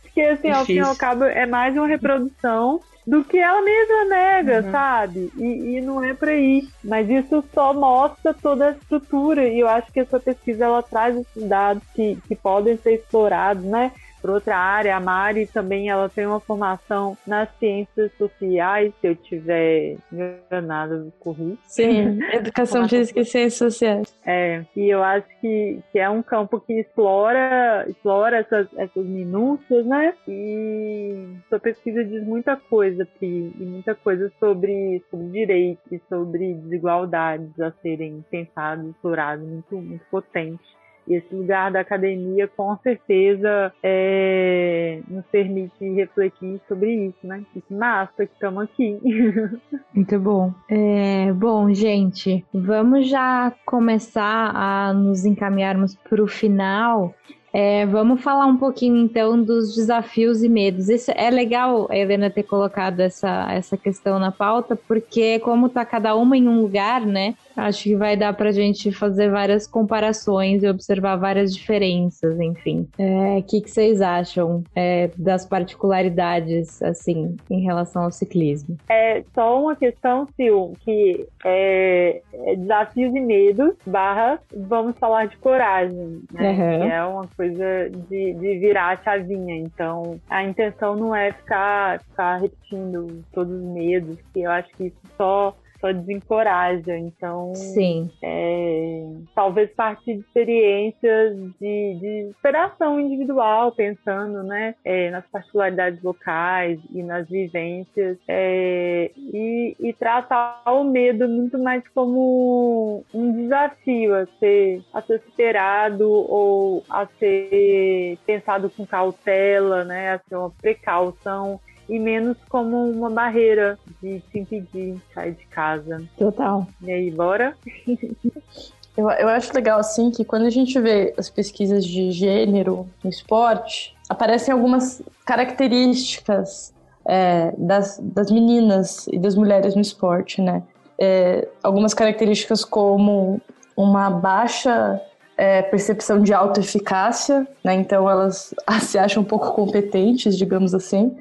Porque assim, ao fim e ao cabo, é mais uma reprodução do que ela mesma nega, uhum. sabe? E, e, não é para ir. Mas isso só mostra toda a estrutura. E eu acho que essa pesquisa ela traz esses dados que, que podem ser explorados, né? Por outra área. A Mari também ela tem uma formação nas ciências sociais, se eu tiver enganado, corri. Sim, educação física e ciências sociais. É, e eu acho que, que é um campo que explora, explora essas, essas minúcias, né? E sua pesquisa diz muita coisa, Pri, e muita coisa sobre, sobre direitos, sobre desigualdades a serem pensadas, exploradas, muito, muito potente. E esse lugar da academia, com certeza, é, nos permite refletir sobre isso, né? Que massa que estamos aqui. [LAUGHS] Muito bom. É, bom, gente, vamos já começar a nos encaminharmos para o final. É, vamos falar um pouquinho então dos desafios e medos. Isso é legal a Helena ter colocado essa, essa questão na pauta, porque como está cada uma em um lugar, né? Acho que vai dar para a gente fazer várias comparações e observar várias diferenças, enfim. O é, que, que vocês acham é, das particularidades, assim, em relação ao ciclismo? É só uma questão, Sil, que é, é desafios e medos, barra, vamos falar de coragem, né? Uhum. Que é uma coisa de, de virar a chavinha. Então, a intenção não é ficar, ficar repetindo todos os medos, que eu acho que isso só só desencoraja. Então, Sim. É, talvez partir de experiências de, de superação individual, pensando né, é, nas particularidades locais e nas vivências, é, e, e, tratar o medo muito mais como um desafio a ser, a ser superado ou a ser pensado com cautela, né, a ser uma precaução e menos como uma barreira de te impedir de sair de casa. Total. E aí, bora? [LAUGHS] eu, eu acho legal, assim, que quando a gente vê as pesquisas de gênero no esporte, aparecem algumas características é, das, das meninas e das mulheres no esporte, né? É, algumas características como uma baixa é, percepção de autoeficácia, né? Então elas [LAUGHS] se acham um pouco competentes, digamos assim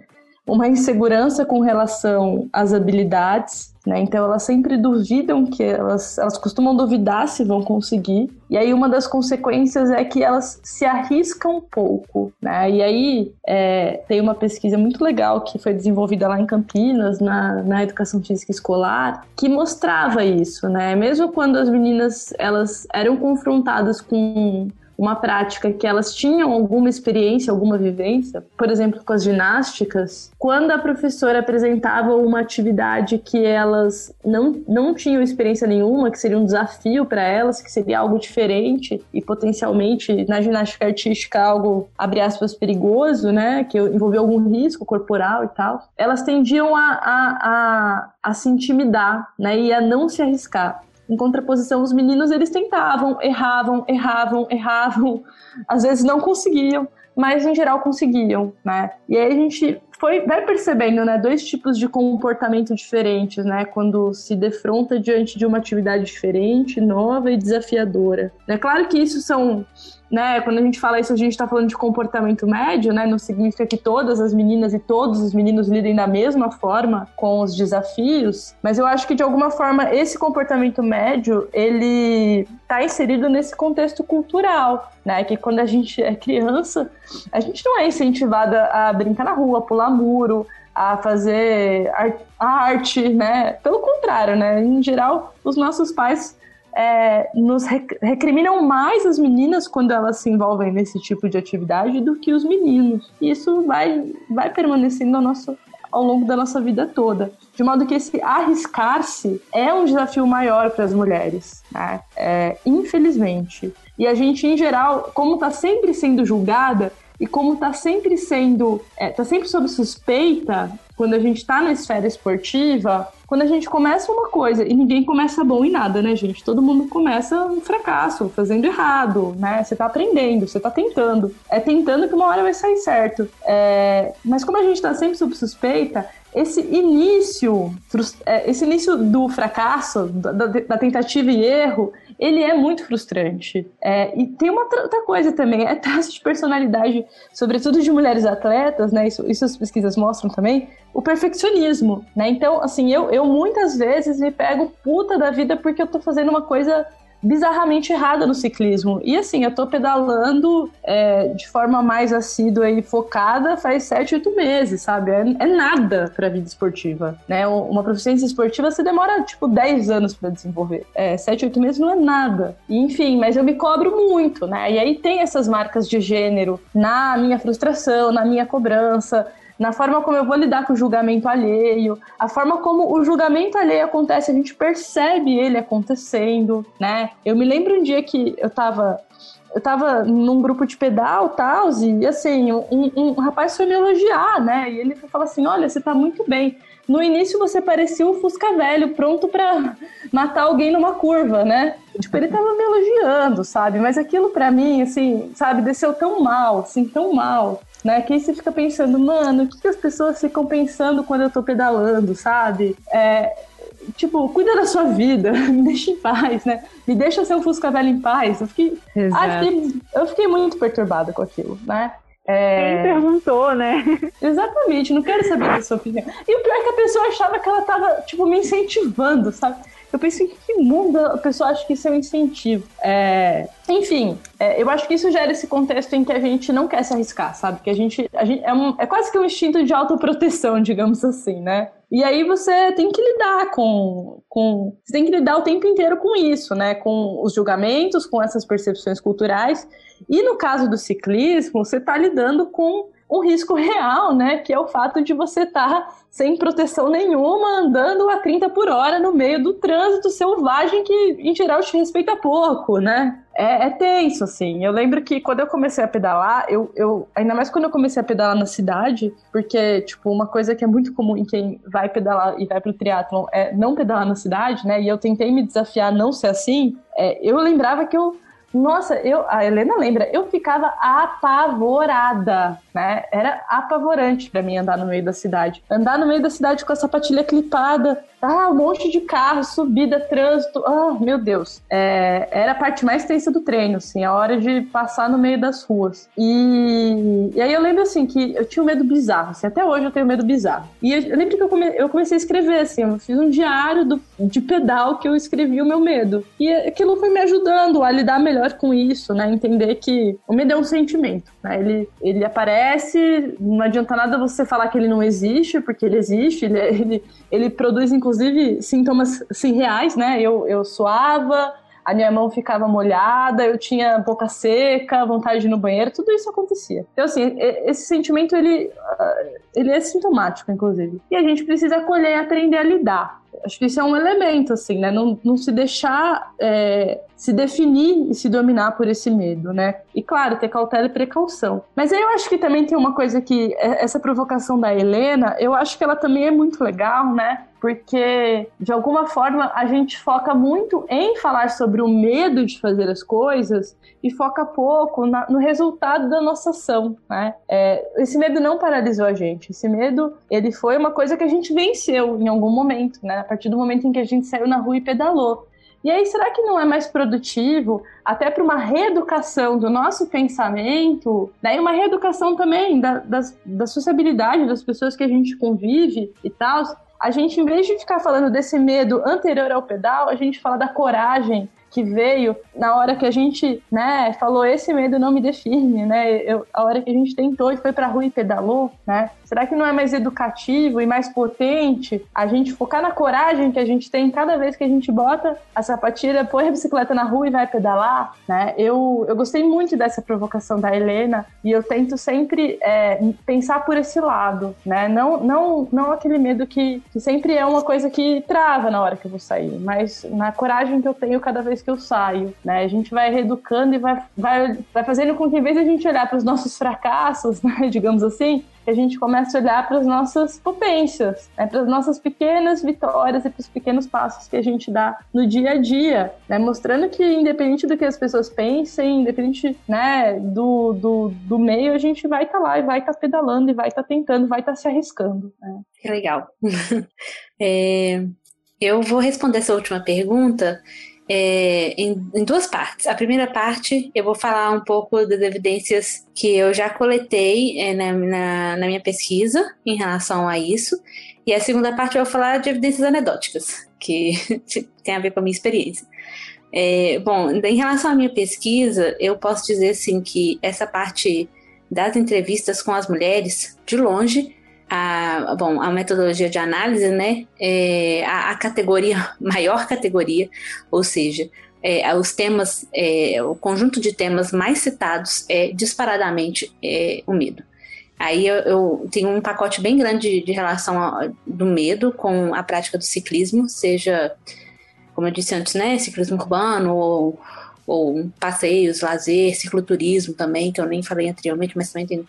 uma insegurança com relação às habilidades, né? Então elas sempre duvidam que elas, elas costumam duvidar se vão conseguir. E aí uma das consequências é que elas se arriscam um pouco, né? E aí é, tem uma pesquisa muito legal que foi desenvolvida lá em Campinas, na, na educação física escolar, que mostrava isso, né? Mesmo quando as meninas elas eram confrontadas com uma prática que elas tinham alguma experiência, alguma vivência, por exemplo, com as ginásticas, quando a professora apresentava uma atividade que elas não, não tinham experiência nenhuma, que seria um desafio para elas, que seria algo diferente e potencialmente na ginástica artística algo, abre aspas, perigoso, né, que envolvia algum risco corporal e tal, elas tendiam a, a, a, a se intimidar, né, e a não se arriscar. Em contraposição, os meninos eles tentavam, erravam, erravam, erravam, às vezes não conseguiam, mas em geral conseguiam, né? E aí a gente foi, vai percebendo, né, dois tipos de comportamento diferentes, né, quando se defronta diante de uma atividade diferente, nova e desafiadora. É claro que isso são né? Quando a gente fala isso, a gente está falando de comportamento médio, né? Não significa que todas as meninas e todos os meninos lidem da mesma forma com os desafios, mas eu acho que de alguma forma esse comportamento médio ele está inserido nesse contexto cultural, né? Que quando a gente é criança, a gente não é incentivada a brincar na rua, pular muro, a fazer arte, né? Pelo contrário, né? Em geral, os nossos pais é, nos recriminam mais as meninas quando elas se envolvem nesse tipo de atividade do que os meninos. E isso vai, vai permanecendo ao, nosso, ao longo da nossa vida toda. De modo que esse arriscar-se é um desafio maior para as mulheres, né? é, infelizmente. E a gente, em geral, como está sempre sendo julgada, e como está sempre sendo, está é, sempre sob suspeita, quando a gente está na esfera esportiva, quando a gente começa uma coisa e ninguém começa bom em nada, né, gente? Todo mundo começa um fracasso, fazendo errado, né? Você está aprendendo, você está tentando. É tentando que uma hora vai sair certo. É... Mas como a gente está sempre sob suspeita, esse início, é, esse início do fracasso, da, da tentativa e erro, ele é muito frustrante. É, e tem uma outra coisa também, é traço de personalidade, sobretudo de mulheres atletas, né? Isso, isso as pesquisas mostram também, o perfeccionismo, né? Então, assim, eu, eu muitas vezes me pego puta da vida porque eu tô fazendo uma coisa bizarramente errada no ciclismo. E assim, eu tô pedalando é, de forma mais assídua e focada faz sete, oito meses, sabe? É, é nada pra vida esportiva, né? Uma proficiência esportiva você demora, tipo, 10 anos para desenvolver. É, sete, oito meses não é nada. E, enfim, mas eu me cobro muito, né? E aí tem essas marcas de gênero na minha frustração, na minha cobrança, na forma como eu vou lidar com o julgamento alheio, a forma como o julgamento alheio acontece, a gente percebe ele acontecendo, né? Eu me lembro um dia que eu tava eu tava num grupo de pedal tal, e assim, um, um, rapaz foi me elogiar, né? E ele falou assim: Olha, você tá muito bem. No início você parecia um Fusca velho, pronto para [LAUGHS] matar alguém numa curva, né? Tipo, ele tava me elogiando, sabe? Mas aquilo para mim, assim, sabe, desceu tão mal, assim, tão mal né? Que aí você fica pensando, mano, o que, que as pessoas ficam pensando quando eu tô pedalando, sabe? É, tipo, cuida da sua vida, [LAUGHS] me deixa em paz, né? Me deixa ser um Fusca velho em paz. Eu fiquei, ah, fiquei, eu fiquei muito perturbada com aquilo, né? É... Quem perguntou, né? Exatamente, não quero saber da sua opinião. E o pior é que a pessoa achava que ela tava, tipo, me incentivando, sabe? Eu pensei, em que mundo a pessoa acha que isso é um incentivo? É... Enfim, é, eu acho que isso gera esse contexto em que a gente não quer se arriscar, sabe? Que a gente, a gente é, um, é quase que um instinto de autoproteção, [LAUGHS] digamos assim, né? E aí você tem que lidar com, com. Você tem que lidar o tempo inteiro com isso, né? Com os julgamentos, com essas percepções culturais. E no caso do ciclismo, você está lidando com um risco real, né? Que é o fato de você estar tá sem proteção nenhuma, andando a 30 por hora no meio do trânsito selvagem que, em geral, te respeita pouco, né? É, é tenso, assim. Eu lembro que quando eu comecei a pedalar, eu, eu. Ainda mais quando eu comecei a pedalar na cidade, porque, tipo, uma coisa que é muito comum em quem vai pedalar e vai pro triatlon é não pedalar na cidade, né? E eu tentei me desafiar a não ser assim. É, eu lembrava que eu nossa, eu, a Helena lembra, eu ficava apavorada, né? Era apavorante para mim andar no meio da cidade. Andar no meio da cidade com a sapatilha clipada, ah, um monte de carro, subida, trânsito, ah, meu Deus. É, era a parte mais tensa do treino, assim, a hora de passar no meio das ruas. E, e aí eu lembro, assim, que eu tinha um medo bizarro, assim, até hoje eu tenho medo bizarro. E eu, eu lembro que eu, come, eu comecei a escrever, assim, eu fiz um diário do, de pedal que eu escrevi o meu medo. E aquilo foi me ajudando a lidar melhor melhor com isso, né? Entender que o medo é um sentimento, né? Ele, ele aparece, não adianta nada você falar que ele não existe, porque ele existe, ele, ele, ele produz, inclusive, sintomas assim, reais, né? Eu, eu suava, a minha mão ficava molhada, eu tinha boca seca, vontade de ir no banheiro, tudo isso acontecia. Então, assim, esse sentimento, ele, ah, ele é sintomático, inclusive. E a gente precisa acolher e aprender a lidar. Acho que isso é um elemento, assim, né? Não, não se deixar é, se definir e se dominar por esse medo, né? E claro, ter cautela e precaução. Mas aí eu acho que também tem uma coisa que é, essa provocação da Helena, eu acho que ela também é muito legal, né? Porque de alguma forma a gente foca muito em falar sobre o medo de fazer as coisas e foca pouco na, no resultado da nossa ação, né? É, esse medo não paralisou a gente. Esse medo, ele foi uma coisa que a gente venceu em algum momento, né? A partir do momento em que a gente saiu na rua e pedalou. E aí, será que não é mais produtivo, até para uma reeducação do nosso pensamento, daí uma reeducação também da, das, da sociabilidade das pessoas que a gente convive e tal, a gente, em vez de ficar falando desse medo anterior ao pedal, a gente fala da coragem que veio na hora que a gente, né, falou esse medo não me define, né? Eu, a hora que a gente tentou e foi pra rua e pedalou, né? Será que não é mais educativo e mais potente a gente focar na coragem que a gente tem cada vez que a gente bota a sapatilha, põe a bicicleta na rua e vai pedalar, né? Eu, eu gostei muito dessa provocação da Helena e eu tento sempre é, pensar por esse lado, né? Não, não, não aquele medo que, que sempre é uma coisa que trava na hora que eu vou sair, mas na coragem que eu tenho cada vez que eu saio, né? A gente vai reeducando e vai, vai, vai fazendo com que, em vez de a gente olhar para os nossos fracassos, [LAUGHS] né, digamos assim, a gente começa a olhar para as nossas potências, né, para as nossas pequenas vitórias e para os pequenos passos que a gente dá no dia a dia, né, mostrando que independente do que as pessoas pensem, independente né, do, do, do meio, a gente vai estar tá lá e vai estar tá pedalando e vai estar tá tentando, vai estar tá se arriscando. Né. Que legal. [LAUGHS] é, eu vou responder essa última pergunta é, em, em, duas partes. A primeira parte, eu vou falar um pouco das evidências que eu já coletei é, na, na, na, minha pesquisa em relação a isso. E a segunda parte, eu vou falar de evidências anedóticas, que [LAUGHS] tem a ver com a minha experiência. É, bom, em relação à minha pesquisa, eu posso dizer assim que essa parte das entrevistas com as mulheres, de longe, a, bom, a metodologia de análise, né, é a, a categoria, [LAUGHS] maior categoria, ou seja, é, os temas, é, o conjunto de temas mais citados é disparadamente é, o medo. Aí eu, eu, tenho um pacote bem grande de, de relação do medo com a prática do ciclismo, seja, como eu disse antes, né, ciclismo urbano ou, ou passeios, lazer, cicloturismo também, que eu nem falei anteriormente, mas também tem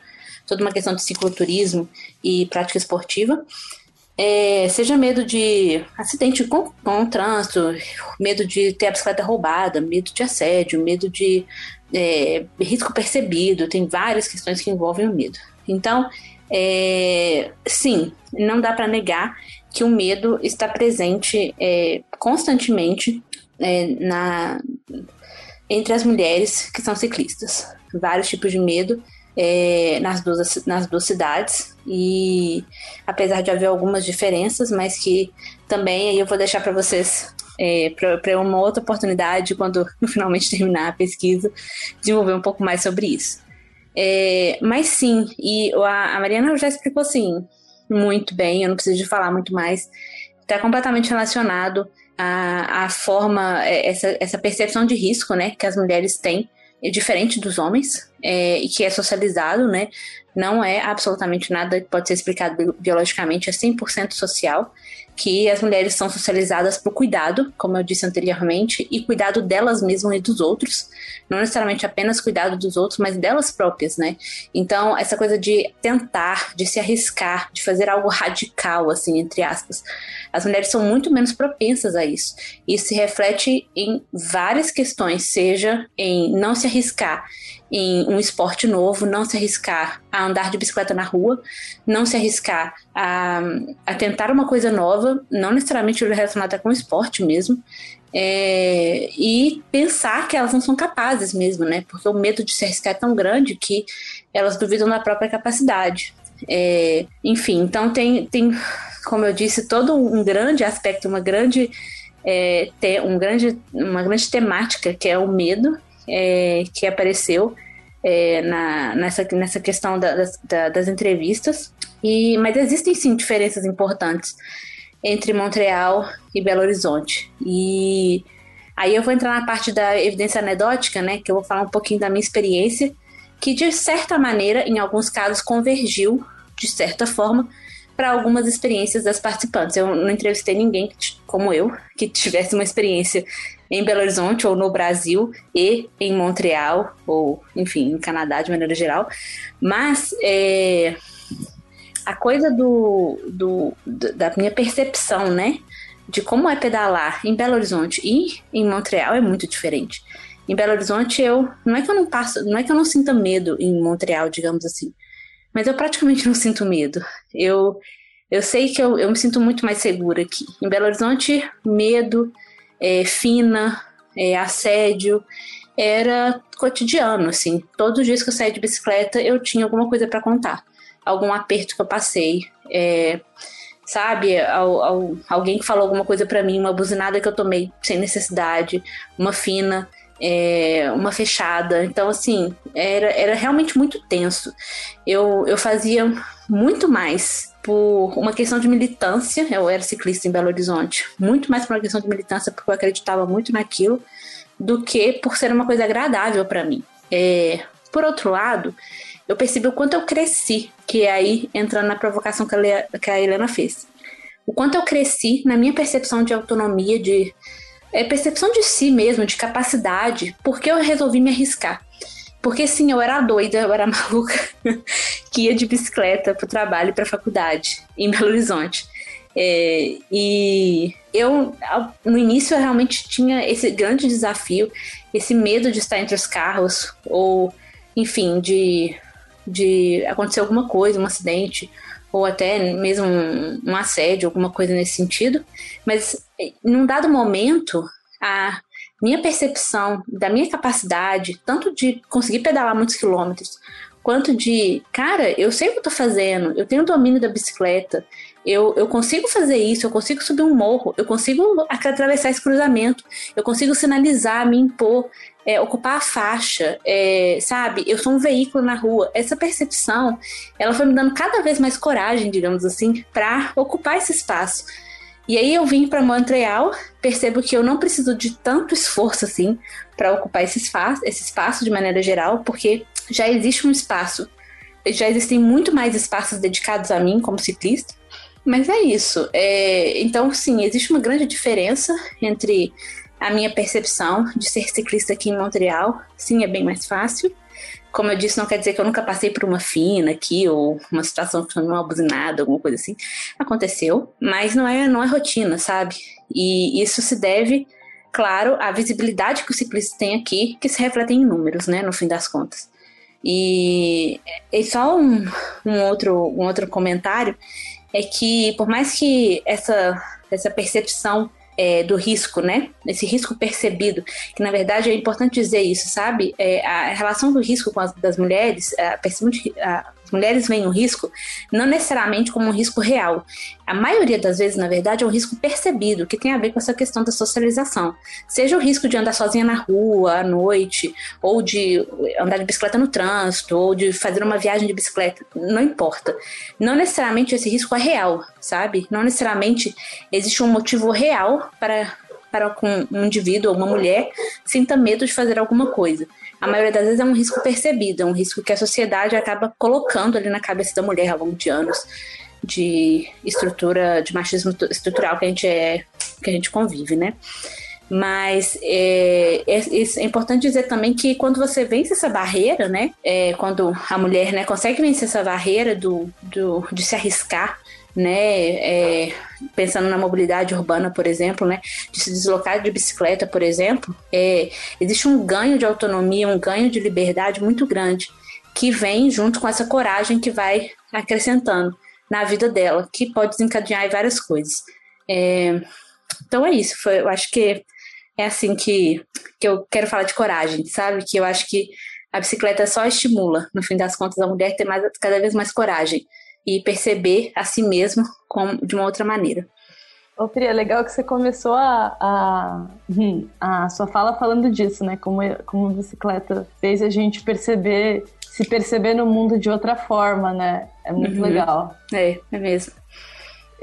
toda uma questão de cicloturismo e prática esportiva. É, seja medo de acidente com, com trânsito, medo de ter a bicicleta roubada, medo de assédio, medo de é, risco percebido, tem várias questões que envolvem o medo. Então, é, sim, não dá para negar que o medo está presente é, constantemente é, na, entre as mulheres que são ciclistas. Vários tipos de medo é, nas, duas, nas duas cidades. E apesar de haver algumas diferenças, mas que também aí eu vou deixar para vocês é, para uma outra oportunidade, quando eu [LAUGHS] finalmente terminar a pesquisa, desenvolver um pouco mais sobre isso. É, mas sim, e a, a Mariana já explicou assim muito bem, eu não preciso de falar muito mais. Está completamente relacionado à, à forma, é, essa, essa percepção de risco né, que as mulheres têm é diferente dos homens é, e que é socializado, né? Não é absolutamente nada que pode ser explicado biologicamente, é 100% social que as mulheres são socializadas para o cuidado, como eu disse anteriormente, e cuidado delas mesmas e dos outros, não necessariamente apenas cuidado dos outros, mas delas próprias, né? Então, essa coisa de tentar, de se arriscar, de fazer algo radical, assim, entre aspas, as mulheres são muito menos propensas a isso. Isso se reflete em várias questões, seja em não se arriscar em um esporte novo, não se arriscar a andar de bicicleta na rua, não se arriscar a, a tentar uma coisa nova, não necessariamente relacionada com o esporte mesmo, é, e pensar que elas não são capazes mesmo, né? Porque o medo de se arriscar é tão grande que elas duvidam da própria capacidade. É, enfim, então tem, tem, como eu disse, todo um grande aspecto, uma grande, é, um grande, uma grande temática que é o medo, é, que apareceu é, na, nessa, nessa questão da, das, da, das entrevistas. E, mas existem sim diferenças importantes entre Montreal e Belo Horizonte. E aí eu vou entrar na parte da evidência anedótica, né, que eu vou falar um pouquinho da minha experiência, que de certa maneira, em alguns casos, convergiu de certa forma para algumas experiências das participantes. Eu não entrevistei ninguém como eu que tivesse uma experiência em Belo Horizonte ou no Brasil e em Montreal ou, enfim, em Canadá de maneira geral. Mas é, a coisa do, do, da minha percepção, né, de como é pedalar em Belo Horizonte e em Montreal é muito diferente. Em Belo Horizonte eu não é que eu não passo, não é que eu não sinta medo em Montreal, digamos assim, mas eu praticamente [LAUGHS] não sinto medo. Eu eu sei que eu, eu me sinto muito mais segura aqui. Em Belo Horizonte, medo, é, fina, é, assédio, era cotidiano, assim. Todos os dias que eu saía de bicicleta, eu tinha alguma coisa para contar. Algum aperto que eu passei. É, sabe? Al, al, alguém que falou alguma coisa para mim, uma buzinada que eu tomei sem necessidade, uma fina, é, uma fechada. Então, assim, era, era realmente muito tenso. Eu, eu fazia muito mais por uma questão de militância. Eu era ciclista em Belo Horizonte, muito mais por uma questão de militância, porque eu acreditava muito naquilo, do que por ser uma coisa agradável para mim. É, por outro lado, eu percebi o quanto eu cresci, que é aí entrando na provocação que a, que a Helena fez. O quanto eu cresci na minha percepção de autonomia, de é, percepção de si mesmo, de capacidade, porque eu resolvi me arriscar. Porque sim, eu era doida, eu era [LAUGHS] maluca, que ia de bicicleta para o trabalho e para a faculdade em Belo Horizonte. É, e eu, no início, eu realmente tinha esse grande desafio, esse medo de estar entre os carros, ou, enfim, de, de acontecer alguma coisa, um acidente, ou até mesmo um, um assédio, alguma coisa nesse sentido. Mas, num dado momento, a minha percepção da minha capacidade, tanto de conseguir pedalar muitos quilômetros, quanto de, cara, eu sei o que eu tô fazendo, eu tenho domínio da bicicleta, eu, eu consigo fazer isso, eu consigo subir um morro, eu consigo atravessar esse cruzamento, eu consigo sinalizar, me impor, é, ocupar a faixa, é, sabe? Eu sou um veículo na rua. Essa percepção, ela foi me dando cada vez mais coragem, digamos assim, para ocupar esse espaço. E aí eu vim para Montreal, percebo que eu não preciso de tanto esforço assim para ocupar esse espaço, esse espaço de maneira geral, porque já existe um espaço, já existem muito mais espaços dedicados a mim como ciclista. Mas é isso. É, então, sim, existe uma grande diferença entre a minha percepção de ser ciclista aqui em Montreal. Sim, é bem mais fácil. Como eu disse, não quer dizer que eu nunca passei por uma fina aqui ou uma situação que uma buzinada, alguma coisa assim. Aconteceu, mas não é, não é rotina, sabe? E isso se deve, claro, à visibilidade que o ciclista tem aqui, que se reflete em números, né, no fim das contas. E, e só um, um, outro, um outro comentário é que por mais que essa, essa percepção é, do risco, né? Esse risco percebido, que na verdade é importante dizer isso, sabe? É, a relação do risco com as das mulheres, a, a, mulheres veem o risco não necessariamente como um risco real. A maioria das vezes, na verdade, é um risco percebido, que tem a ver com essa questão da socialização. Seja o risco de andar sozinha na rua à noite, ou de andar de bicicleta no trânsito, ou de fazer uma viagem de bicicleta, não importa. Não necessariamente esse risco é real, sabe? Não necessariamente existe um motivo real para para um indivíduo ou uma mulher sinta medo de fazer alguma coisa a maioria das vezes é um risco percebido, é um risco que a sociedade acaba colocando ali na cabeça da mulher ao longo de anos de estrutura, de machismo estrutural que a gente é, que a gente convive, né? Mas é, é, é, importante dizer também que quando você vence essa barreira, né? É, quando a mulher né, consegue vencer essa barreira do, do, de se arriscar né? É, pensando na mobilidade urbana, por exemplo, né? De se deslocar de bicicleta, por exemplo, é, existe um ganho de autonomia, um ganho de liberdade muito grande que vem junto com essa coragem que vai acrescentando na vida dela, que pode desencadear várias coisas. É, então é isso. Foi, eu acho que é assim que, que eu quero falar de coragem, sabe? Que eu acho que a bicicleta só estimula, no fim das contas, a mulher ter mais, cada vez mais coragem e perceber a si mesmo com, de uma outra maneira. Ô, Pri, é legal que você começou a, a, hum, a sua fala falando disso, né? Como, como a bicicleta fez a gente perceber, se perceber no mundo de outra forma, né? É muito uhum. legal. É, é mesmo.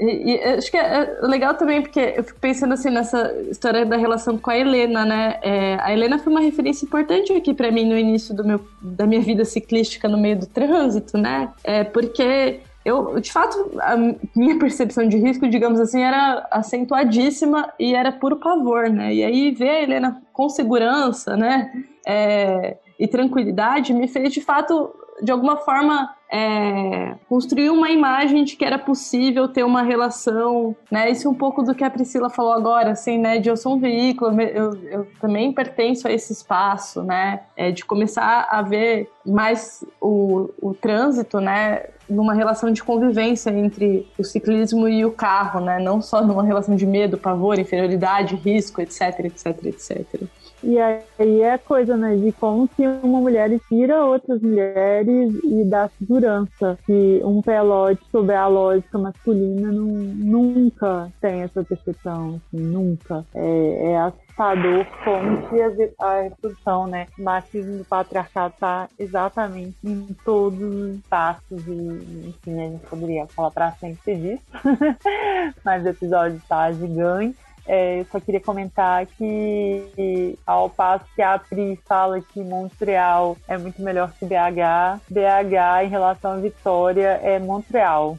E, e, acho que é legal também, porque eu fico pensando assim nessa história da relação com a Helena, né? É, a Helena foi uma referência importante aqui para mim no início do meu, da minha vida ciclística no meio do trânsito, né? É, porque eu, de fato, a minha percepção de risco, digamos assim, era acentuadíssima e era puro pavor, né? E aí ver a Helena com segurança, né? É, e tranquilidade me fez, de fato, de alguma forma, é, construir uma imagem de que era possível ter uma relação, né? Isso é um pouco do que a Priscila falou agora, assim, né? De eu sou um veículo, eu, eu também pertenço a esse espaço, né? É, de começar a ver mais o, o trânsito, né? Numa relação de convivência entre o ciclismo e o carro, né? Não só numa relação de medo, pavor, inferioridade, risco, etc, etc, etc. E aí é coisa, né, de como que uma mulher inspira outras mulheres e dá segurança. Que um pelote sobre a lógica masculina não, nunca tem essa percepção, assim, nunca. É, é assustador como que a, a reprodução, né, machismo do patriarcado está exatamente em todos os espaços e, enfim, a gente poderia falar para sempre disso, [LAUGHS] mas o episódio está gigante. É, eu só queria comentar que, ao passo que a Pri fala que Montreal é muito melhor que BH, BH em relação a Vitória é Montreal.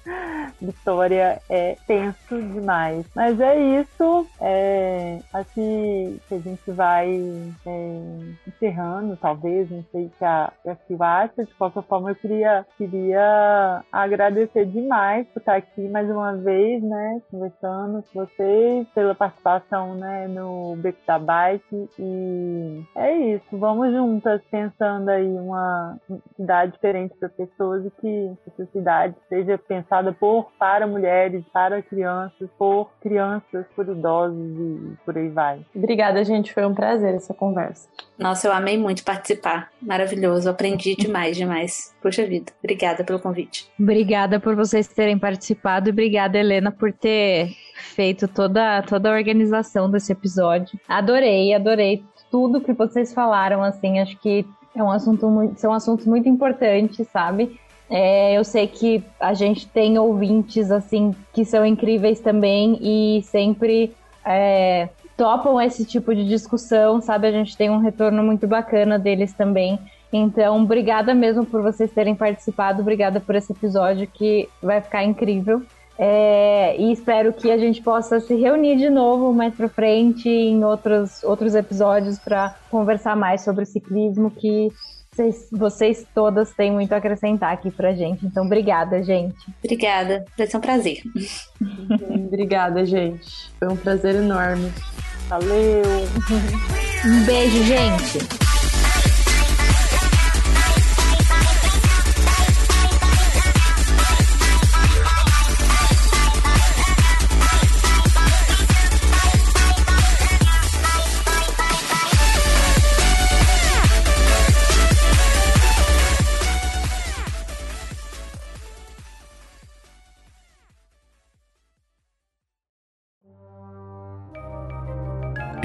[LAUGHS] Vitória é tenso demais. Mas é isso. É, acho que a gente vai é, encerrando, talvez, não sei que a, a Sil acha. De qualquer forma, eu queria, queria agradecer demais por estar aqui mais uma vez, né? Conversando com vocês, pela participação né, no Beco da Bike. E é isso. Vamos juntas pensando aí uma cidade diferente para pessoas e que essa cidade seja pensada por, para mulheres, para crianças, por crianças, por idosos e por aí vai. Obrigada, gente. Foi um prazer essa conversa. Nossa, eu amei muito participar. Maravilhoso. Aprendi demais, demais. Puxa vida. Obrigada pelo convite. Obrigada por vocês terem participado e obrigada, Helena, por ter feito toda, toda a organização desse episódio. Adorei, adorei tudo que vocês falaram, assim, acho que é um assunto muito, são assuntos muito importantes, sabe? É, eu sei que a gente tem ouvintes, assim, que são incríveis também e sempre é, topam esse tipo de discussão, sabe? A gente tem um retorno muito bacana deles também. Então, obrigada mesmo por vocês terem participado, obrigada por esse episódio que vai ficar incrível. É, e espero que a gente possa se reunir de novo mais para frente em outros, outros episódios para conversar mais sobre o ciclismo, que vocês, vocês todas têm muito a acrescentar aqui pra gente. Então, obrigada, gente. Obrigada, vai ser um prazer. [LAUGHS] obrigada, gente. Foi um prazer enorme. Valeu. [LAUGHS] um beijo, gente.